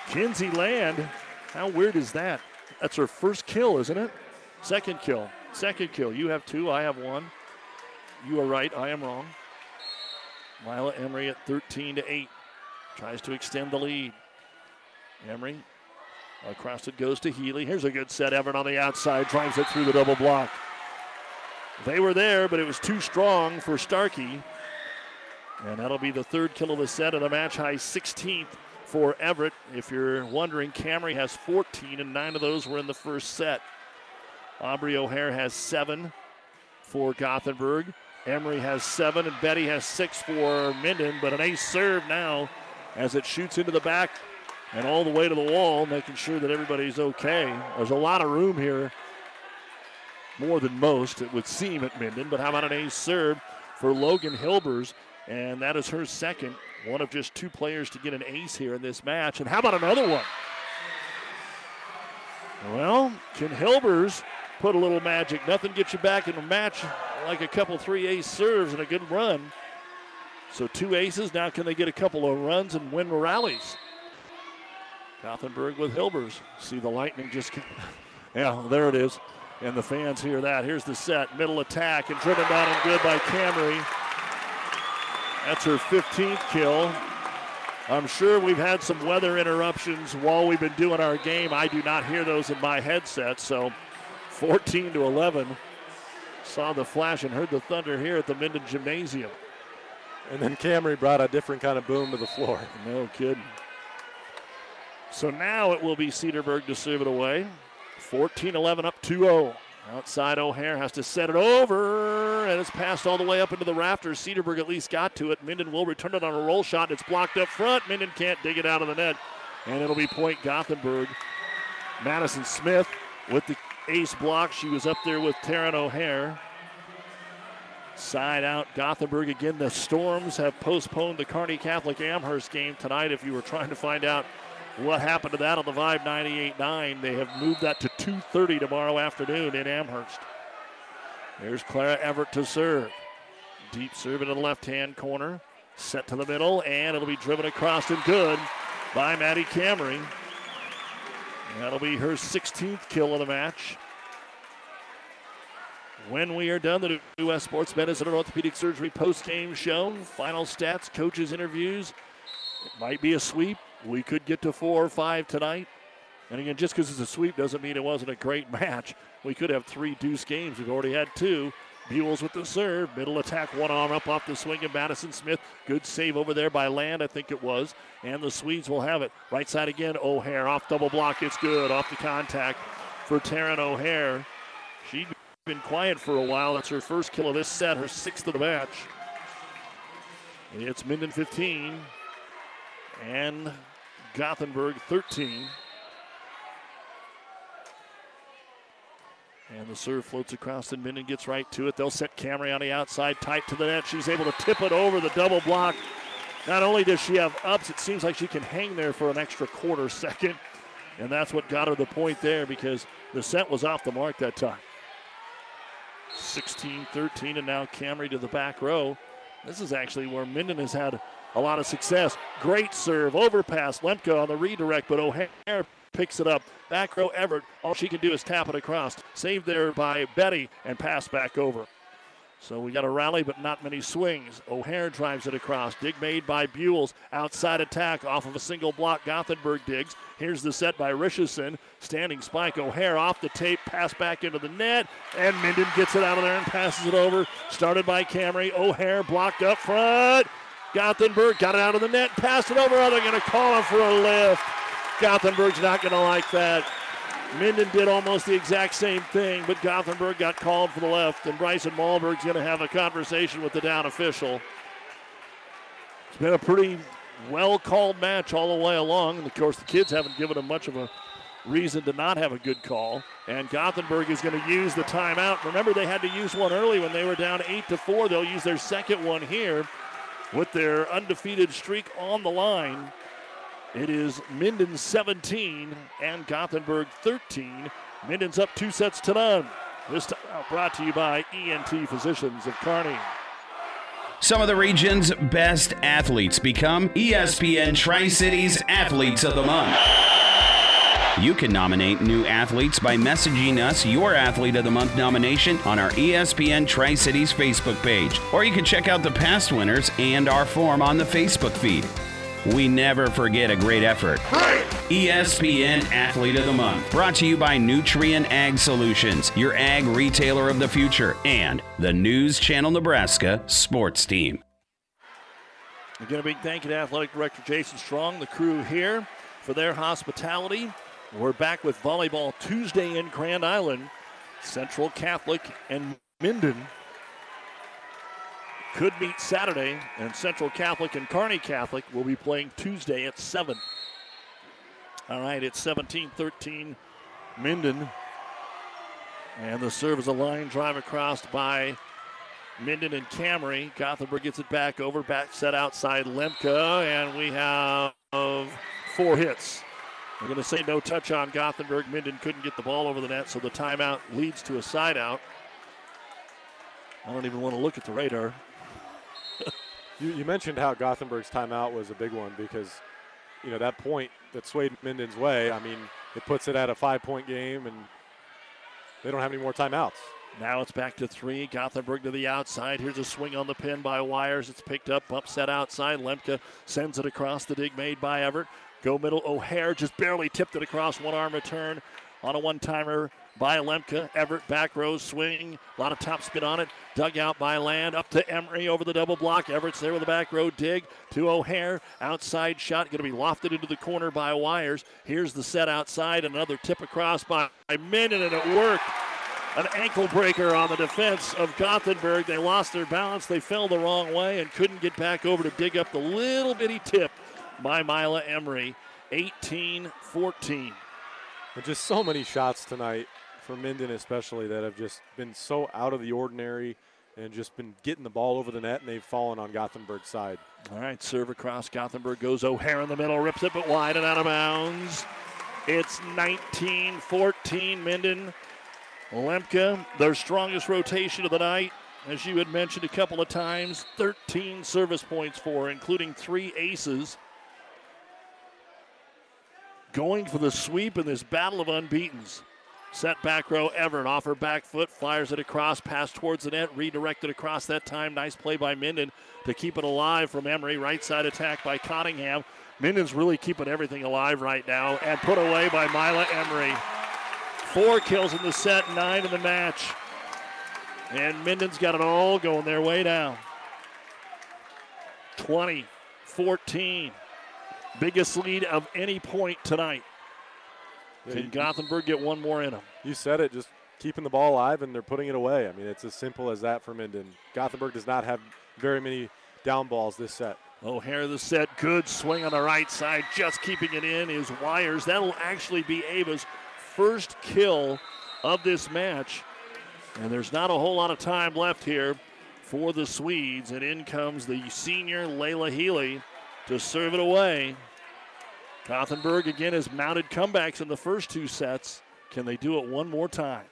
Kinsey Land. How weird is that? That's her first kill, isn't it? Second kill. Second kill. You have two, I have one. You are right, I am wrong. Lila Emery at 13 to 8. Tries to extend the lead. Emery across it goes to Healy. Here's a good set. Everett on the outside drives it through the double block. They were there, but it was too strong for Starkey. And that'll be the third kill of the set and a match high 16th for Everett. If you're wondering, Camry has 14, and nine of those were in the first set. Aubrey O'Hare has seven for Gothenburg. Emery has seven, and Betty has six for Minden. But an ace serve now as it shoots into the back and all the way to the wall, making sure that everybody's okay. There's a lot of room here, more than most, it would seem at Minden. But how about an ace serve for Logan Hilbers? And that is her second. One of just two players to get an ace here in this match. And how about another one? Well, can Hilbers put a little magic? Nothing gets you back in a match like a couple three ace serves and a good run. So two aces. Now can they get a couple of runs and win rallies? Gothenburg with Hilbers. See the lightning just. *laughs* yeah, there it is. And the fans hear that. Here's the set. Middle attack and driven down and good by Camry. That's her 15th kill. I'm sure we've had some weather interruptions while we've been doing our game. I do not hear those in my headset. So 14 to 11. Saw the flash and heard the thunder here at the Minden Gymnasium. And then Camry brought a different kind of boom to the floor. No kidding. So now it will be Cedarburg to serve it away. 14 11 up 2 0. Outside O'Hare has to set it over, and it's passed all the way up into the rafters. Cedarburg at least got to it. Minden will return it on a roll shot. It's blocked up front. Minden can't dig it out of the net, and it'll be point Gothenburg. Madison Smith with the ace block. She was up there with Taryn O'Hare. Side out Gothenburg again. The Storms have postponed the Kearney Catholic Amherst game tonight. If you were trying to find out what happened to that on the Vibe 98.9, they have moved that to 2:30 tomorrow afternoon in Amherst. There's Clara Everett to serve. Deep serve into the left-hand corner. Set to the middle, and it'll be driven across and good by Maddie Camry. That'll be her 16th kill of the match. When we are done, the U.S. Sports Medicine and Orthopedic Surgery post-game show. Final stats, coaches' interviews. It might be a sweep. We could get to four or five tonight. And again, just because it's a sweep doesn't mean it wasn't a great *laughs* match. We could have three deuce games. We've already had two. Buells with the serve. Middle attack, one arm up off the swing of Madison Smith. Good save over there by Land, I think it was. And the Swedes will have it. Right side again, O'Hare off double block. It's good. Off the contact for Taryn O'Hare. She'd been quiet for a while. That's her first kill of this set, her sixth of the match. It's Minden 15 and Gothenburg 13. And the serve floats across and Minden gets right to it. They'll set Camry on the outside, tight to the net. She's able to tip it over the double block. Not only does she have ups, it seems like she can hang there for an extra quarter *laughs* second. And that's what got her the point there because the set was off the mark that time. 16 13, and now Camry to the back row. This is actually where Minden has had a lot of success. Great serve, overpass. Lemke on the redirect, but O'Hare picks it up. Back row Everett. All she can do is tap it across. Saved there by Betty and pass back over. So we got a rally, but not many swings. O'Hare drives it across. Dig made by Buells. Outside attack off of a single block. Gothenburg digs. Here's the set by Richardson. Standing spike. O'Hare off the tape. Pass back into the net. And Minden gets it out of there and passes it over. Started by Camry. O'Hare blocked up front. Gothenburg got it out of the net. Passed it over. Oh, they're going to call him for a lift. Gothenburg's not going to like that. Minden did almost the exact same thing, but Gothenburg got called for the left, and Bryson Malberg's going to have a conversation with the down official. It's been a pretty well called match all the way along, and of course, the kids haven't given him much of a reason to not have a good call. And Gothenburg is going to use the timeout. Remember, they had to use one early when they were down 8 to 4. They'll use their second one here with their undefeated streak on the line. It is Minden 17 and Gothenburg 13. Minden's up two sets to none. This time brought to you by ENT Physicians of Kearney. Some of the region's best athletes become ESPN Tri Cities Athletes of the Month. You can nominate new athletes by messaging us your Athlete of the Month nomination on our ESPN Tri Cities Facebook page, or you can check out the past winners and our form on the Facebook feed. We never forget a great effort. ESPN Athlete of the Month, brought to you by Nutrien Ag Solutions, your ag retailer of the future, and the News Channel Nebraska sports team. Again, a big thank you to Athletic Director Jason Strong, the crew here for their hospitality. We're back with volleyball Tuesday in Grand Island. Central Catholic and Minden could meet Saturday, and Central Catholic and Kearney Catholic will be playing Tuesday at 7. All right, it's 17 13 Minden. And the serve is a line drive across by Minden and Camry. Gothenburg gets it back over, back set outside Lemke, and we have four hits. We're going to say no touch on Gothenburg. Minden couldn't get the ball over the net, so the timeout leads to a side out. I don't even want to look at the radar. *laughs* you, you, mentioned how Gothenburg's timeout was a big one because, you know, that point that swayed Minden's way, I mean, it puts it at a five point game and they don't have any more timeouts. Now it's back to three. Gothenburg to the outside. Here's a swing on the pin by Wires. It's picked up, upset outside. Lemke sends it across the dig made by Everett. Go middle. O'Hare just barely tipped it across one arm return on a one timer by Lemke. Everett back row swing. A lot of top spin on it. Dug out by Land. Up to Emery over the double block. Everett's there with the back row dig to O'Hare. Outside shot going to be lofted into the corner by Wires. Here's the set outside. Another tip across by Minden, and it worked. An ankle breaker on the defense of Gothenburg. They lost their balance. They fell the wrong way and couldn't get back over to dig up the little bitty tip by Mila Emery. 18 14. And just so many shots tonight for Minden, especially, that have just been so out of the ordinary and just been getting the ball over the net, and they've fallen on Gothenburg's side. All right, serve across. Gothenburg goes O'Hare in the middle, rips it, but wide and out of bounds. It's 19 14 Minden. Lemke, their strongest rotation of the night, as you had mentioned a couple of times, 13 service points for, including three aces going for the sweep in this battle of unbeatens. Set back row, Everett off her back foot, fires it across, pass towards the net, redirected across that time. Nice play by Minden to keep it alive from Emery. Right side attack by Cottingham. Minden's really keeping everything alive right now and put away by Mila Emery. Four kills in the set, nine in the match. And Minden's got it all going their way down. 20 14. Biggest lead of any point tonight. Can Gothenburg get one more in them? You said it, just keeping the ball alive, and they're putting it away. I mean, it's as simple as that for Minden. Gothenburg does not have very many down balls this set. O'Hare the set, good swing on the right side, just keeping it in is Wires. That'll actually be Ava's first kill of this match. And there's not a whole lot of time left here for the Swedes. And in comes the senior Layla Healy to serve it away. Gothenburg again has mounted comebacks in the first two sets. Can they do it one more time?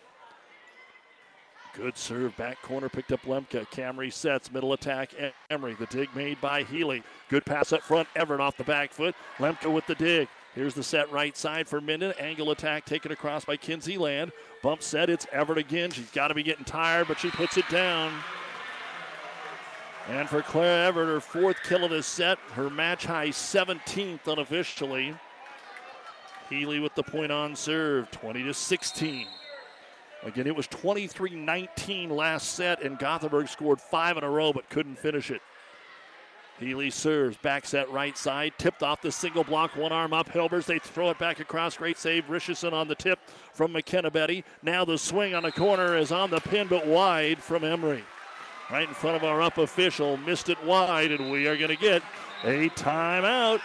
Good serve, back corner picked up Lemke. Camry sets, middle attack, Emery. The dig made by Healy. Good pass up front, Everett off the back foot. Lemke with the dig. Here's the set right side for Minden. Angle attack taken across by Kinsey Land. Bump set. It's Everett again. She's got to be getting tired, but she puts it down. And for Claire Everett, her fourth kill of the set, her match high 17th unofficially. Healy with the point on serve, 20 to 16. Again, it was 23 19 last set, and Gothenburg scored five in a row but couldn't finish it. Healy serves, back set right side, tipped off the single block, one arm up. Hilbers, they throw it back across. Great save. Richardson on the tip from McKenna Betty. Now the swing on the corner is on the pin but wide from Emery. Right in front of our up official, missed it wide, and we are going to get a timeout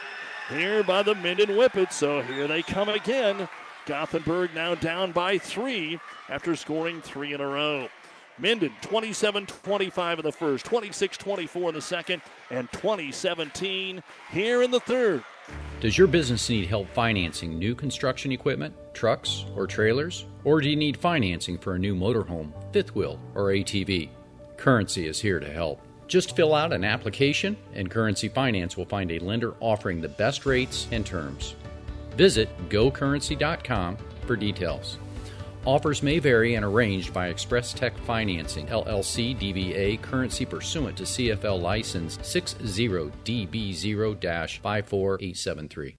here by the Minden Whippets. So here they come again. Gothenburg now down by three after scoring three in a row. Minden 27 25 in the first, 26 24 in the second, and 2017 here in the third. Does your business need help financing new construction equipment, trucks, or trailers? Or do you need financing for a new motorhome, fifth wheel, or ATV? Currency is here to help. Just fill out an application, and Currency Finance will find a lender offering the best rates and terms. Visit gocurrency.com for details. Offers may vary and arranged by Express Tech Financing, LLC DBA, currency pursuant to CFL license 60DB0 54873.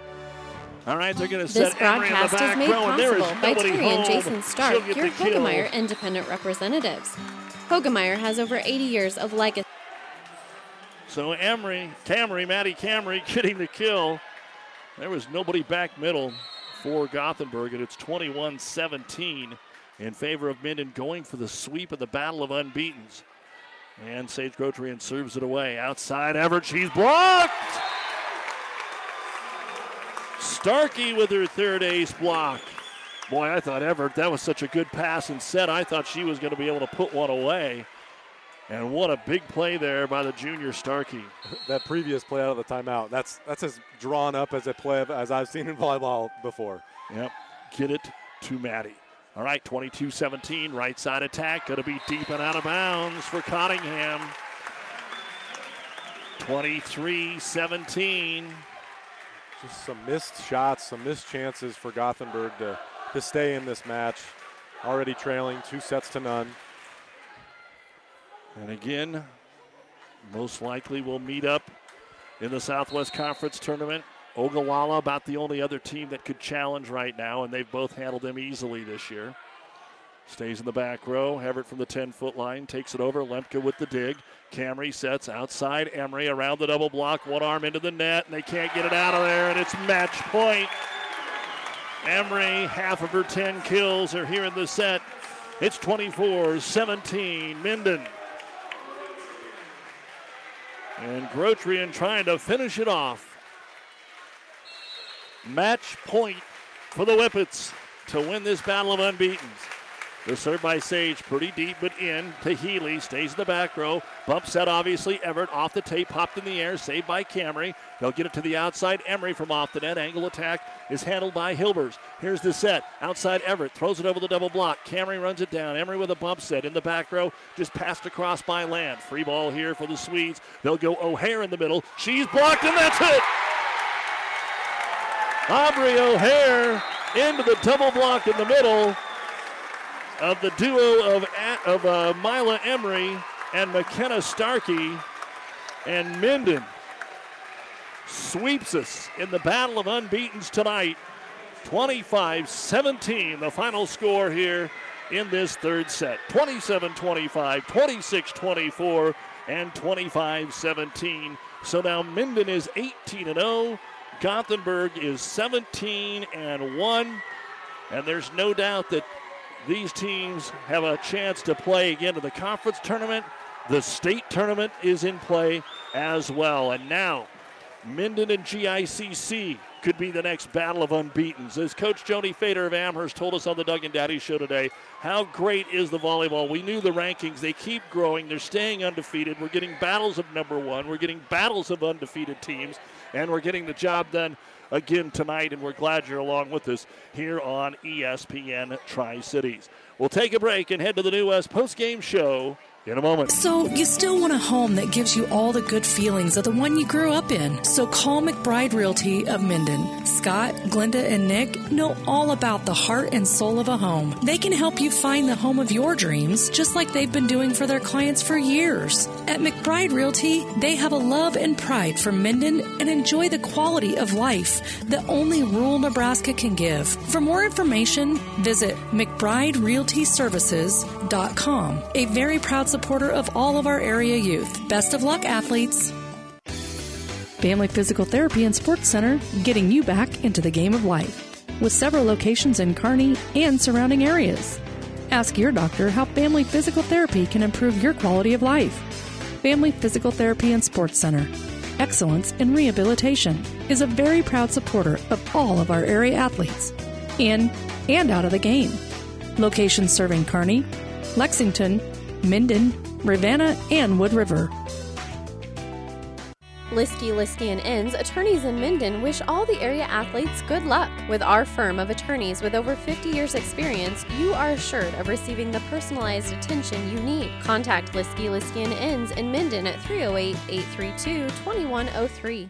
All right, they're going to This set the broadcast is made row, and there is possible by Terry home. and Jason Stark, your. Hoegemeyer Independent Representatives. Hoegemeyer has over 80 years of legacy. So Emery, Camry, Maddie *laughs* Camry getting the kill. There was nobody back middle for Gothenburg, and it's 21 17 in favor of Minden going for the sweep of the Battle of Unbeatens. And Sage Grotrian serves it away. Outside Everett, she's blocked! Starkey with her third ace block. Boy, I thought Everett, that was such a good pass and set. I thought she was going to be able to put one away. And what a big play there by the junior Starkey. *laughs* that previous play out of the timeout, that's that's as drawn up as a play as I've seen in volleyball before. Yep, get it to Maddie. All right, 22 17, right side attack. Going to be deep and out of bounds for Cottingham. 23 17. Just some missed shots, some missed chances for Gothenburg to, to stay in this match. Already trailing two sets to none. And again, most likely we'll meet up in the Southwest Conference tournament. Ogallala about the only other team that could challenge right now, and they've both handled them easily this year. Stays in the back row. Everett from the 10 foot line takes it over. Lemke with the dig. Camry sets outside Emery around the double block. One arm into the net, and they can't get it out of there, and it's match point. Emery, half of her 10 kills are here in the set. It's 24 17. Minden. And Grotrian trying to finish it off. Match point for the Whippets to win this battle of unbeatens. The serve by Sage, pretty deep, but in Healy. Stays in the back row. Bump set, obviously. Everett off the tape, popped in the air, saved by Camry. They'll get it to the outside. Emery from off the net. Angle attack is handled by Hilbers. Here's the set. Outside Everett throws it over the double block. Camry runs it down. Emery with a bump set in the back row, just passed across by Land. Free ball here for the Swedes. They'll go O'Hare in the middle. She's blocked, and that's it. Aubrey O'Hare into the double block in the middle of the duo of, of uh, Mila Emery and McKenna Starkey. And Minden sweeps us in the battle of unbeatens tonight. 25 17, the final score here in this third set. 27 25, 26 24, and 25 17. So now Minden is 18 and 0. Gothenburg is 17 and 1. And there's no doubt that these teams have a chance to play again in the conference tournament. The state tournament is in play as well. And now Minden and GICC could be the next battle of unbeatens. As Coach Joni Fader of Amherst told us on the Doug and Daddy show today, how great is the volleyball? We knew the rankings. They keep growing. They're staying undefeated. We're getting battles of number one. We're getting battles of undefeated teams. And we're getting the job done again tonight. And we're glad you're along with us here on ESPN Tri Cities. We'll take a break and head to the New West post-game show in a moment. So, you still want a home that gives you all the good feelings of the one you grew up in. So, call McBride Realty of Minden. Scott, Glenda, and Nick know all about the heart and soul of a home. They can help you find the home of your dreams, just like they've been doing for their clients for years. At McBride Realty, they have a love and pride for Minden and enjoy the quality of life that only rural Nebraska can give. For more information, visit McBrideRealtyServices.com. A very proud supporter of all of our area youth. Best of luck, athletes. Family Physical Therapy and Sports Center, getting you back into the game of life. With several locations in Kearney and surrounding areas. Ask your doctor how Family Physical Therapy can improve your quality of life. Family Physical Therapy and Sports Center. Excellence in Rehabilitation is a very proud supporter of all of our area athletes, in and out of the game. Locations serving Kearney, Lexington, Minden, Ravenna, and Wood River. Liskey, Liskey and Inns, attorneys in Minden wish all the area athletes good luck. With our firm of attorneys with over 50 years experience, you are assured of receiving the personalized attention you need. Contact Liskey, Liskey and Inns in Minden at 308-832-2103.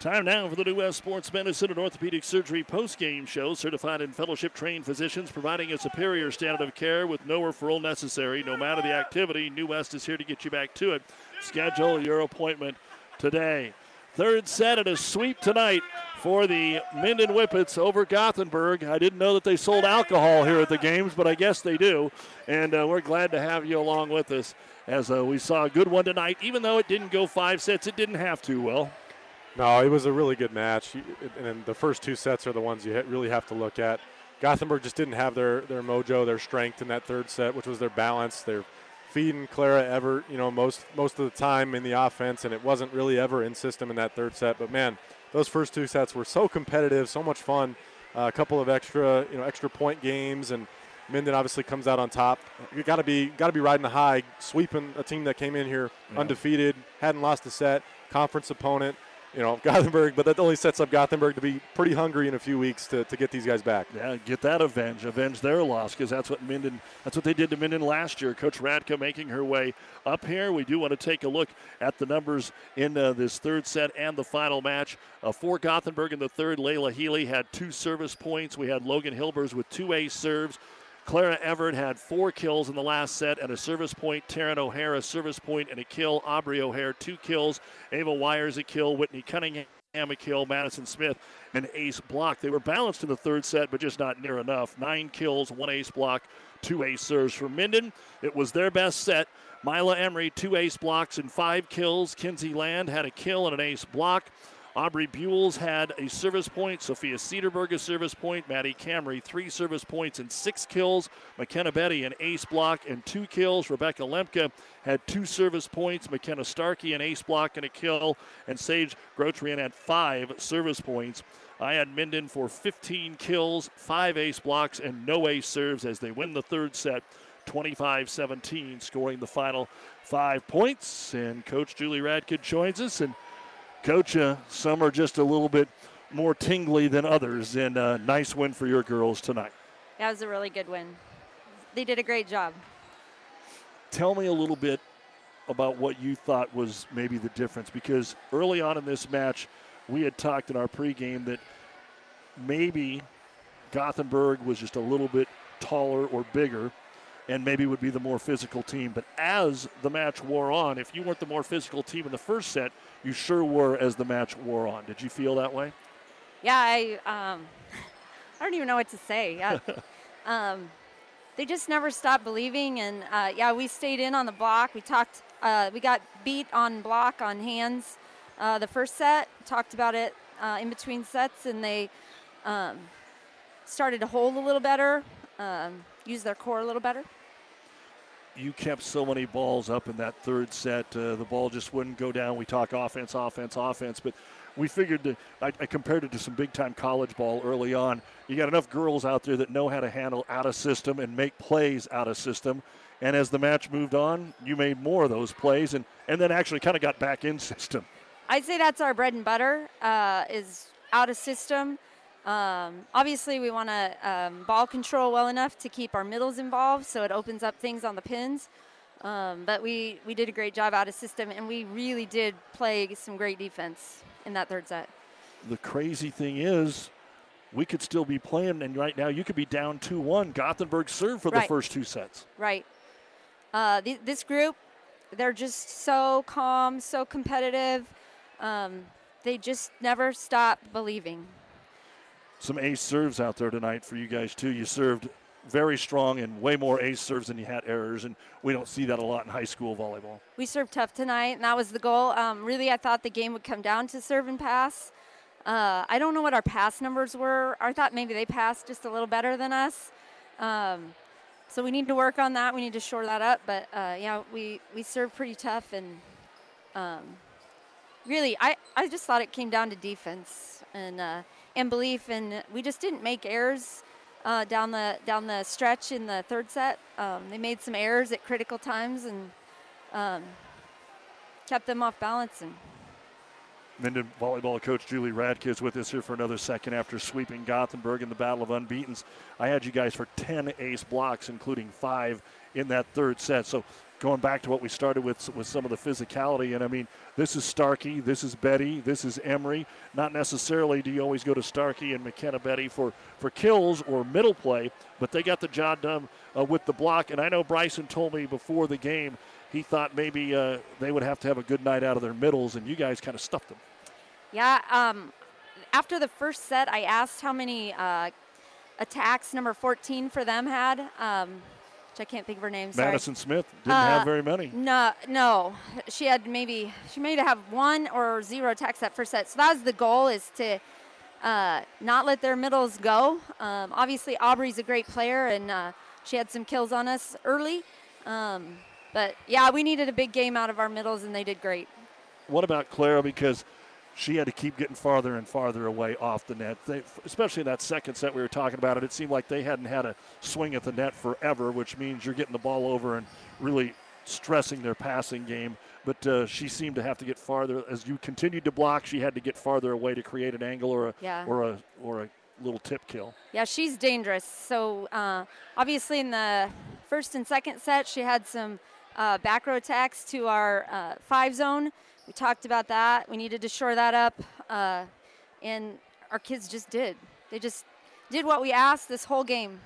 Time now for the New West Sports Medicine and Orthopedic Surgery post-game show. Certified and fellowship trained physicians providing a superior standard of care with no referral necessary. No matter the activity, New West is here to get you back to it. Schedule your appointment today. Third set and a sweep tonight for the Minden Whippets over Gothenburg. I didn't know that they sold alcohol here at the games, but I guess they do. And uh, we're glad to have you along with us as uh, we saw a good one tonight. Even though it didn't go five sets, it didn't have to, well. No, it was a really good match, and the first two sets are the ones you really have to look at. Gothenburg just didn't have their, their mojo, their strength in that third set, which was their balance. They're feeding Clara Everett, you know, most most of the time in the offense, and it wasn't really ever in system in that third set. But man, those first two sets were so competitive, so much fun. Uh, a couple of extra, you know, extra point games, and Minden obviously comes out on top. You got to be got to be riding the high, sweeping a team that came in here yeah. undefeated, hadn't lost a set, conference opponent you know, *laughs* Gothenburg, but that only sets up Gothenburg to be pretty hungry in a few weeks to, to get these guys back. Yeah, get that avenge, avenge their loss because that's what Minden, that's what they did to Minden last year. Coach Radke making her way up here. We do want to take a look at the numbers in uh, this third set and the final match. Uh, for Gothenburg in the third, Layla Healy had two service points. We had Logan Hilbers with two ace serves. Clara Everett had four kills in the last set and a service point. Taryn O'Hare, service point and a kill. Aubrey O'Hare, two kills. Ava Wires, a kill. Whitney Cottingham, a kill. Madison Smith, an ace block. They were balanced in the third set, but just not near enough. Nine kills, one ace block, two ace serves for Minden. It was their best set. Mila Emery, two ace blocks and five kills. Kinsey Land had a kill and an ace block. Aubrey Buells had a service point. Sophia Cedarberg a service point. Maddie Camry three service points and six kills. McKenna Betty an ace block and two kills. Rebecca Lemke had two service points. McKenna Starkey an ace block and a kill. And Sage Grotrian had five service points. I had Minden for 15 kills, five ace blocks, and no ace serves as they win the third set. 25 17, scoring the final five points. And Coach Julie Radke joins us. And Coach, uh, some are just a little bit more tingly than others, and a uh, nice win for your girls tonight. That was a really good win. They did a great job. Tell me a little bit about what you thought was maybe the difference, because early on in this match, we had talked in our pregame that maybe Gothenburg was just a little bit taller or bigger, and maybe would be the more physical team. But as the match wore on, if you weren't the more physical team in the first set, you sure were as the match wore on. Did you feel that way? Yeah, I um, *laughs* I don't even know what to say. Yeah. *laughs* um, they just never stopped believing, and uh, yeah, we stayed in on the block. We talked. Uh, we got beat on block on hands uh, the first set. Talked about it uh, in between sets, and they um, started to hold a little better, um, use their core a little better you kept so many balls up in that third set. Uh, the ball just wouldn't go down. We talk offense, offense, offense, but we figured that I, I, compared it to some big time college ball early on. You got enough girls out there that know how to handle out of system and make plays out of system. And as the match moved on, you made more of those plays and, and then actually kind of got back in system. I'd say that's our bread and butter uh, is out of system. Um, obviously, we want to um, ball control well enough to keep our middles involved, so it opens up things on the pins. Um, but we, we did a great job out of system, and we really did play some great defense in that third set. The crazy thing is, we could still be playing, and right now you could be down 2 1. Gothenburg served for right. the first two sets. Right. Uh, th- this group, they're just so calm, so competitive. Um, they just never stop believing some ace serves out there tonight for you guys too. You served very strong and way more ace serves than you had errors, and we don't see that a lot in high school volleyball. We served tough tonight, and that was the goal. Um, really, I thought the game would come down to serve and pass. Uh, I don't know what our pass numbers were. I thought maybe they passed just a little better than us. Um, so we need to work on that. We need to shore that up. But uh, yeah, we we served pretty tough, and um, really, I I just thought it came down to defense and. Uh, and belief, and we just didn't make errors uh, down the down the stretch in the third set. Um, they made some errors at critical times and um, kept them off balance. And Minden volleyball coach Julie Radke is with us here for another second after sweeping Gothenburg in the Battle of Unbeatens. I had you guys for 10 ace blocks, including five in that third set. So going back to what we started with with some of the physicality, and I mean, this is Starkey, this is Betty, this is Emery. Not necessarily do you always go to Starkey and McKenna Betty for, for kills or middle play, but they got the job done uh, with the block. And I know Bryson told me before the game he thought maybe uh, they would have to have a good night out of their middles, and you guys kind of stuffed them. Yeah. Um, after the first set, I asked how many uh, attacks number 14 for them had. Um, I can't think of her name. Sorry. Madison Smith didn't uh, have very many. No, no, she had maybe she may have one or zero attacks that first set. So that was the goal is to uh, not let their middles go. Um, obviously, Aubrey's a great player, and uh, she had some kills on us early. Um, but yeah, we needed a big game out of our middles, and they did great. What about Clara? Because she had to keep getting farther and farther away off the net. They, especially in that second set we were talking about it, it seemed like they hadn't had a swing at the net forever, which means you're getting the ball over and really stressing their passing game. But uh, she seemed to have to get farther as you continued to block. She had to get farther away to create an angle or a yeah. or a or a little tip kill. Yeah, she's dangerous. So uh, obviously in the first and second set, she had some uh, back row attacks to our uh, five zone we talked about that. We needed to shore that up, uh, and our kids just did. They just did what we asked this whole game.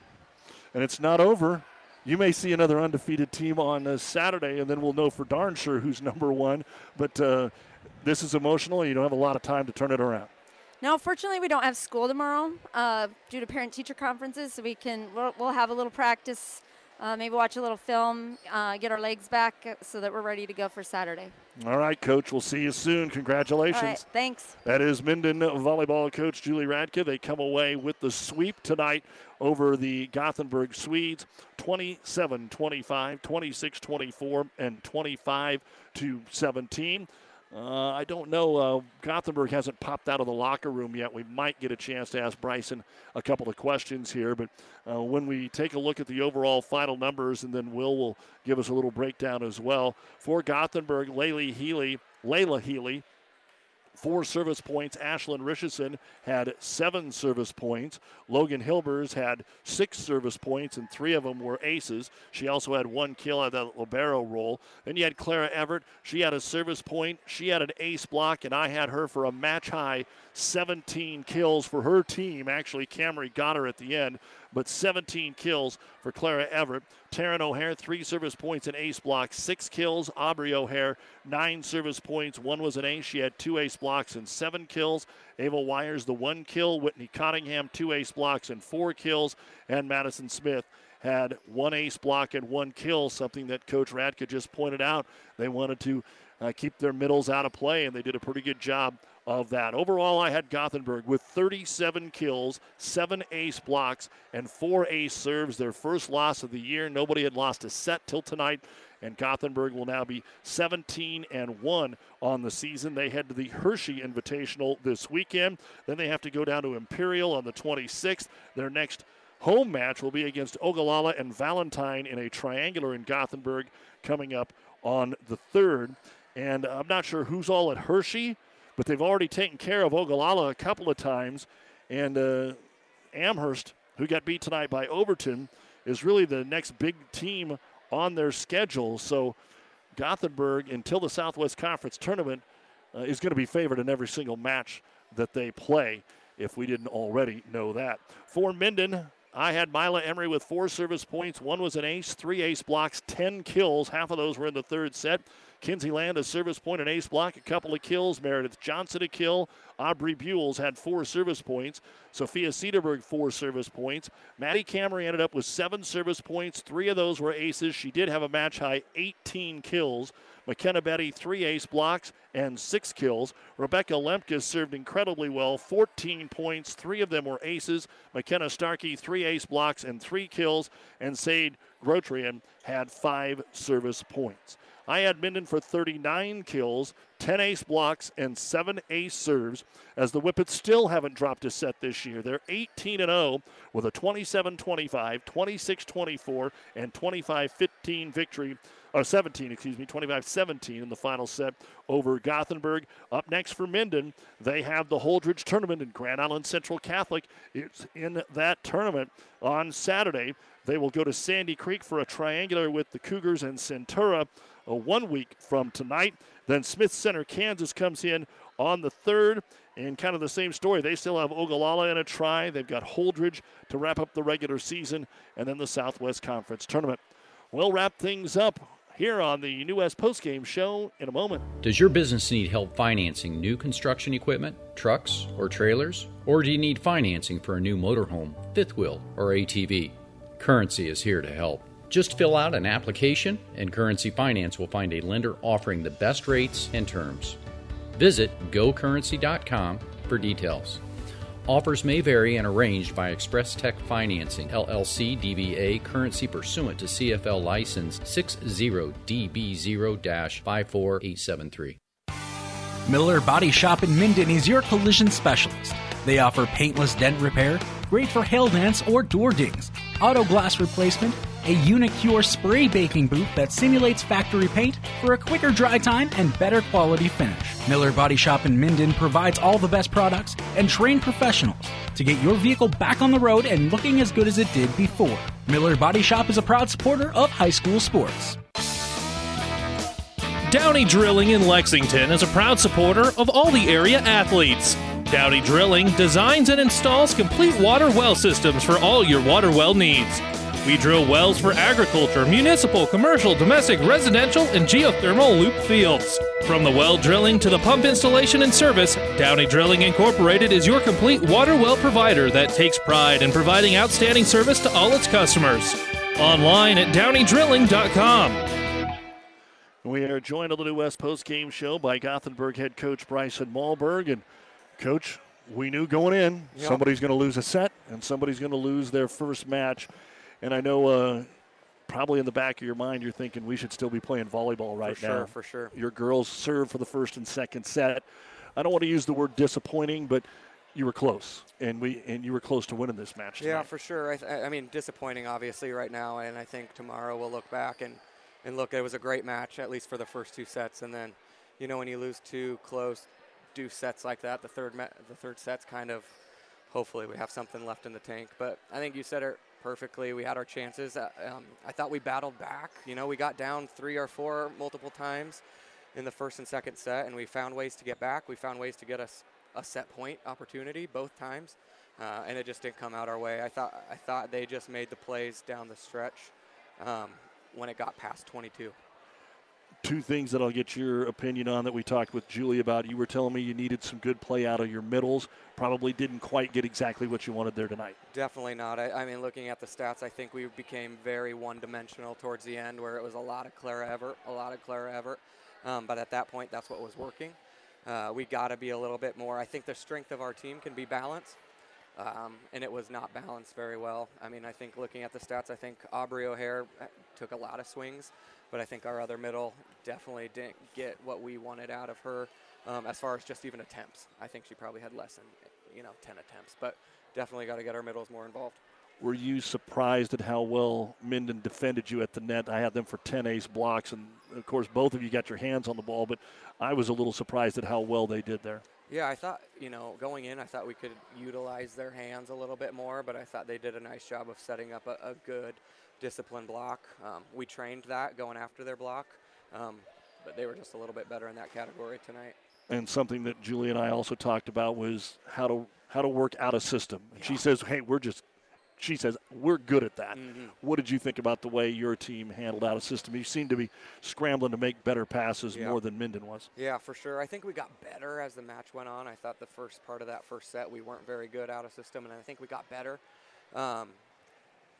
And it's not over. You may see another undefeated team on uh, Saturday, and then we'll know for darn sure who's *laughs* number one. But uh, this is emotional, and you don't have a lot of time to turn it around. No, fortunately, we don't have school tomorrow uh, due to parent-teacher conferences, so we can we'll, we'll have a little practice uh, maybe watch a little film, uh, get our legs back uh, so that we're ready to go for Saturday. All right, Coach. We'll see you soon. Congratulations. thanks. That is Minden volleyball coach Julie Radke. They come away with the sweep tonight over the Gothenburg Swedes 27 25, 26 24, and 25 to 17. Uh, I don't know. Uh, Gothenburg hasn't popped out of the locker room yet. We might get a chance to ask Bryson a couple of questions here. But uh, when we take a look at the overall final numbers, and then Will will give us a little breakdown as well. For Gothenburg, Layla Healy, Layla Healy four service points. Ashlyn Richardson had seven service points. Logan Hilbers had six service points, and three of them were aces. She also had one kill at that libero role. Then you had Clara Everett. She had a service point. She had an ace block, and I had her for a match high 17 kills for her team. Actually, Camry got her at the end, but 17 kills for Clara Everett. Taryn O'Hare, three service points and ace blocks, six kills. Aubrey O'Hare, nine service points. One was an ace. She had two ace blocks and seven kills. Ava Wires, the one kill. Whitney Cottingham, two ace blocks and four kills. And Madison Smith had one ace block and one kill, something that Coach Radke just pointed out. They wanted to uh, keep their middles out of play, and they did a pretty good job of that. Overall, I had Gothenburg with 37 kills, seven ace blocks, and four ace serves. Their first loss of the year. Nobody had lost a set till tonight, and Gothenburg will now be 17 and 1 on the season. They head to the Hershey Invitational this weekend. Then they have to go down to Imperial on the 26th. Their next home match will be against Ogallala and Valentine in a triangular in Gothenburg coming up on the 3rd. And I'm not sure who's all at Hershey but they've already taken care of Ogallala a couple of times. And uh, Amherst, who got beat tonight by Overton, is really the next big team on their schedule. So Gothenburg, until the Southwest Conference tournament, uh, is going to be favored in every single match that they play, if we didn't already know that. For Minden, I had Mila Emery with four service points. One was an ace, three ace blocks, 10 kills. Half of those were in the third set. Kinsey Land a service point, an ace block, a couple of kills. Meredith Johnson a kill. Aubrey Buells had four service points. Sophia Cedarberg four service points. Maddie Camry ended up with seven service points. Three of those were aces. She did have a match high 18 kills. McKenna Betty, three ace blocks and six kills. Rebecca Lemke served incredibly well, 14 points. Three of them were aces. McKenna Starkey, three ace blocks and three kills. And Sage Grotrian had five service points. I had Minden for 39 kills, 10 ace blocks, and 7 ace serves, as the Whippets still haven't dropped a set this year. They're 18 0 with a 27 25, 26 24, and 25 15 victory, or 17, excuse me, 25 17 in the final set over Gothenburg. Up next for Minden, they have the Holdrege tournament in Grand Island Central Catholic. It's in that tournament on Saturday. They will go to Sandy Creek for a triangular with the Cougars and Centura one week from tonight. Then Smith Center, Kansas comes in on the third. And kind of the same story. They still have Ogallala in a try. They've got Holdrege to wrap up the regular season, and then the Southwest Conference tournament. We'll wrap things up here on the New West Postgame Show in a moment. Does your business need help financing new construction equipment, trucks, or trailers? Or do you need financing for a new motorhome, fifth wheel, or ATV? Currency is here to help. Just fill out an application, and Currency Finance will find a lender offering the best rates and terms. Visit gocurrency.com for details. Offers may vary and arranged by Express Tech Financing, LLC DBA, currency pursuant to CFL license 60DB0 54873. Miller Body Shop in Minden is your collision specialist. They offer paintless dent repair, great for hail dents or door dings, auto glass replacement, a Unicure spray baking booth that simulates factory paint for a quicker dry time and better quality finish. Miller Body Shop in Minden provides all the best products and trained professionals to get your vehicle back on the road and looking as good as it did before. Miller Body Shop is a proud supporter of high school sports. Downey Drilling in Lexington is a proud supporter of all the area athletes. Downey Drilling designs and installs complete water well systems for all your water well needs. We drill wells for agriculture, municipal, commercial, domestic, residential, and geothermal loop fields. From the well drilling to the pump installation and service, Downey Drilling Incorporated is your complete water well provider that takes pride in providing outstanding service to all its customers. Online at downeydrilling.com. We are joined on the New West Post Game Show by Gothenburg head coach Bryson Malberg. And, coach, we knew going in yep. somebody's going to lose a set and somebody's going to lose their first match. And I know uh, probably in the back of your mind you're thinking we should still be playing volleyball right now. for now. Sure, for sure. Your girls serve for the first and second set. I don't want to use the word disappointing, but you were close, and we and you were close to winning this match. Tonight. Yeah, for sure. I, th- I mean, disappointing obviously right now, and I think tomorrow we'll look back and and look. It was a great match, at least for the first two sets, and then, you know, when you lose two close, do sets like that, the third me- the third set's kind of. Hopefully, we have something left in the tank. But I think you said it perfectly. We had our chances. Uh, um, I thought we battled back. You know, we got down three or four multiple times in the first and second set, and we found ways to get back. We found ways to get us a set point opportunity both times, uh, and it just didn't come out our way. I thought I thought they just made the plays down the stretch um, when it got past 22 two things that I'll get your opinion on that we talked with Julie about. You were telling me you needed some good play out of your middles. Probably didn't quite get exactly what you wanted there tonight. Definitely not. I, I mean, looking at the stats, I think we became very one-dimensional towards the end, where it was a lot of Clara Everett, a lot of Clara Everett. Um, but at that point, that's what was working. Uh, we got to be a little bit more. I think the strength of our team can be balanced. Um, and it was not balanced very well. I mean, I think looking at the stats, I think Aubrey O'Hare uh, took a lot of swings, but I think our other middle definitely didn't get what we wanted out of her um, as far as just even attempts. I think she probably had less than, you know, 10 attempts, but definitely got to get our middles more involved. Were you surprised at how well Minden defended you at the net? I had them for 10 ace blocks, and of course, both of you got your hands on the ball, but I was a little surprised at how well they did there. Yeah, I thought, you know, going in, I thought we could utilize their hands a little bit more, but I thought they did a nice job of setting up a, a good disciplined block. Um, we trained that going after their block, um, but they were just a little bit better in that category tonight. And something that Julie and I also talked about was how to how to work out a system. Yeah. She says, "Hey, we're just she says we're good at that. Mm-hmm. What did you think about the way your team handled out a system? You seemed to be scrambling to make better passes yeah. more than Minden was. Yeah, for sure. I think we got better as the match went on. I thought the first part of that first set we weren't very good out of system, and I think we got better. Um,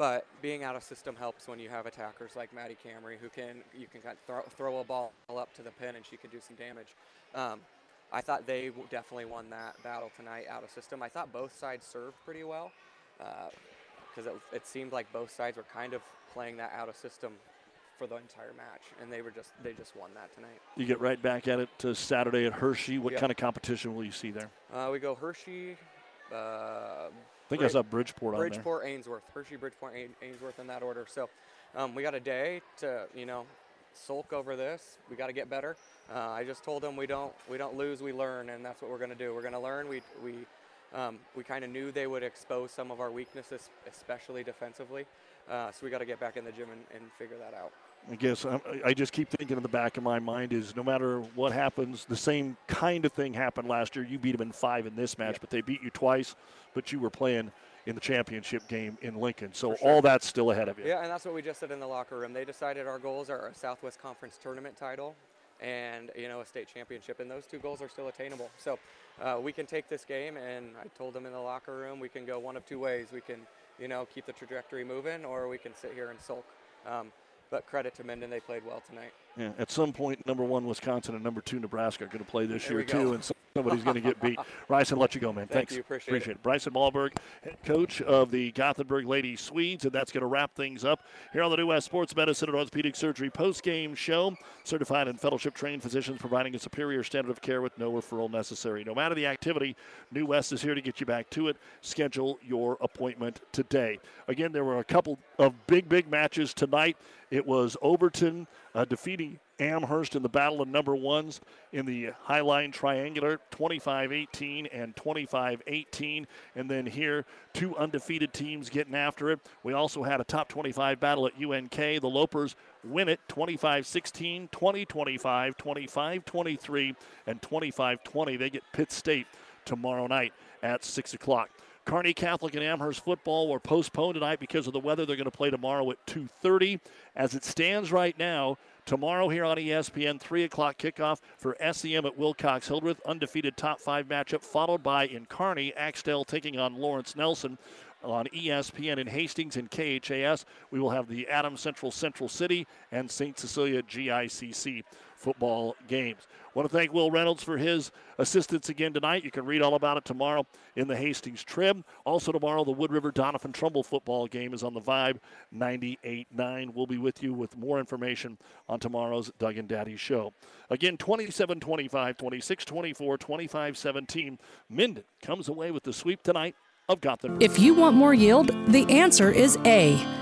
but being out of system helps when you have attackers like Maddie Camry who can you can kind of throw, throw a ball up to the pin and she can do some damage. Um, I thought they definitely won that battle tonight out of system. I thought both sides served pretty well. Uh, because it, it seemed like both sides were kind of playing that out of system for the entire match, and they were just they just won that tonight. You get right back at it to Saturday at Hershey. What yep. kind of competition will you see there? Uh, we go Hershey. Uh, think Brid- I saw Bridgeport, Bridgeport, Ainsworth, Hershey, Bridgeport, Ainsworth in that order. So um, we got a day to you know sulk over this. We got to get better. Uh, I just told them we don't we don't lose, we learn, and that's what we're going to do. We're going to learn. We we um, we kind of knew they would expose some of our weaknesses, especially defensively. Uh, so we got to get back in the gym and, and figure that out. I guess um, I just keep thinking in the back of my mind is no matter what happens, the same kind of thing happened last year. You beat them in five in this match, yeah. but they beat you twice, but you were playing in the championship game in Lincoln. So sure. all that's still ahead of you. Yeah, and that's what we just said in the locker room. They decided our goals are a Southwest Conference tournament title and you know a state championship, and those two goals are still attainable. So uh, we can take this game, and I told them in the locker room we can go one of two ways. We can you know keep the trajectory moving, or we can sit here and sulk. Um, but credit to Minden, they played well tonight. Yeah, at some point, number one Wisconsin and number two Nebraska are going to play this there year too, and somebody's going to get beat. *laughs* Bryson, let you go, man. Thank Thanks. You, appreciate, appreciate it. it. Bryson Malberg, head coach of the Gothenburg Lady Swedes, and that's going to wrap things up here on the New West Sports Medicine and Orthopedic Surgery post-game show. Certified and fellowship-trained physicians providing a superior standard of care with no referral necessary. No matter the activity, New West is here to get you back to it. Schedule your appointment today. Again, there were a couple of big, big matches tonight. It was Overton uh, defeating Amherst in the battle of number ones in the Highline Triangular, 25 18 and 25 18. And then here, two undefeated teams getting after it. We also had a top 25 battle at UNK. The Lopers win it 25 16, 20 25, 25 23, and 25 20. They get Pitt State tomorrow night at 6 o'clock. Kearney Catholic and Amherst football were postponed tonight because of the weather. They're going to play tomorrow at 2:30. As it stands right now, tomorrow here on ESPN, 3 o'clock kickoff for SEM at Wilcox Hildreth, undefeated top five matchup, followed by in Kearney, Axtell taking on Lawrence Nelson on ESPN in Hastings and KHAS. We will have the Adams Central Central City and St. Cecilia GICC football games. Want to thank Will Reynolds for his assistance again tonight. You can read all about it tomorrow in the Hastings Trib. Also, tomorrow, the Wood River Donovan Trumbull football game is on the Vibe 98.9. We'll be with you with more information on tomorrow's Doug and Daddy show. Again, 27 25, 26 24, 25 17. Minden comes away with the sweep tonight of Gotham. If you want more yield, the answer is A.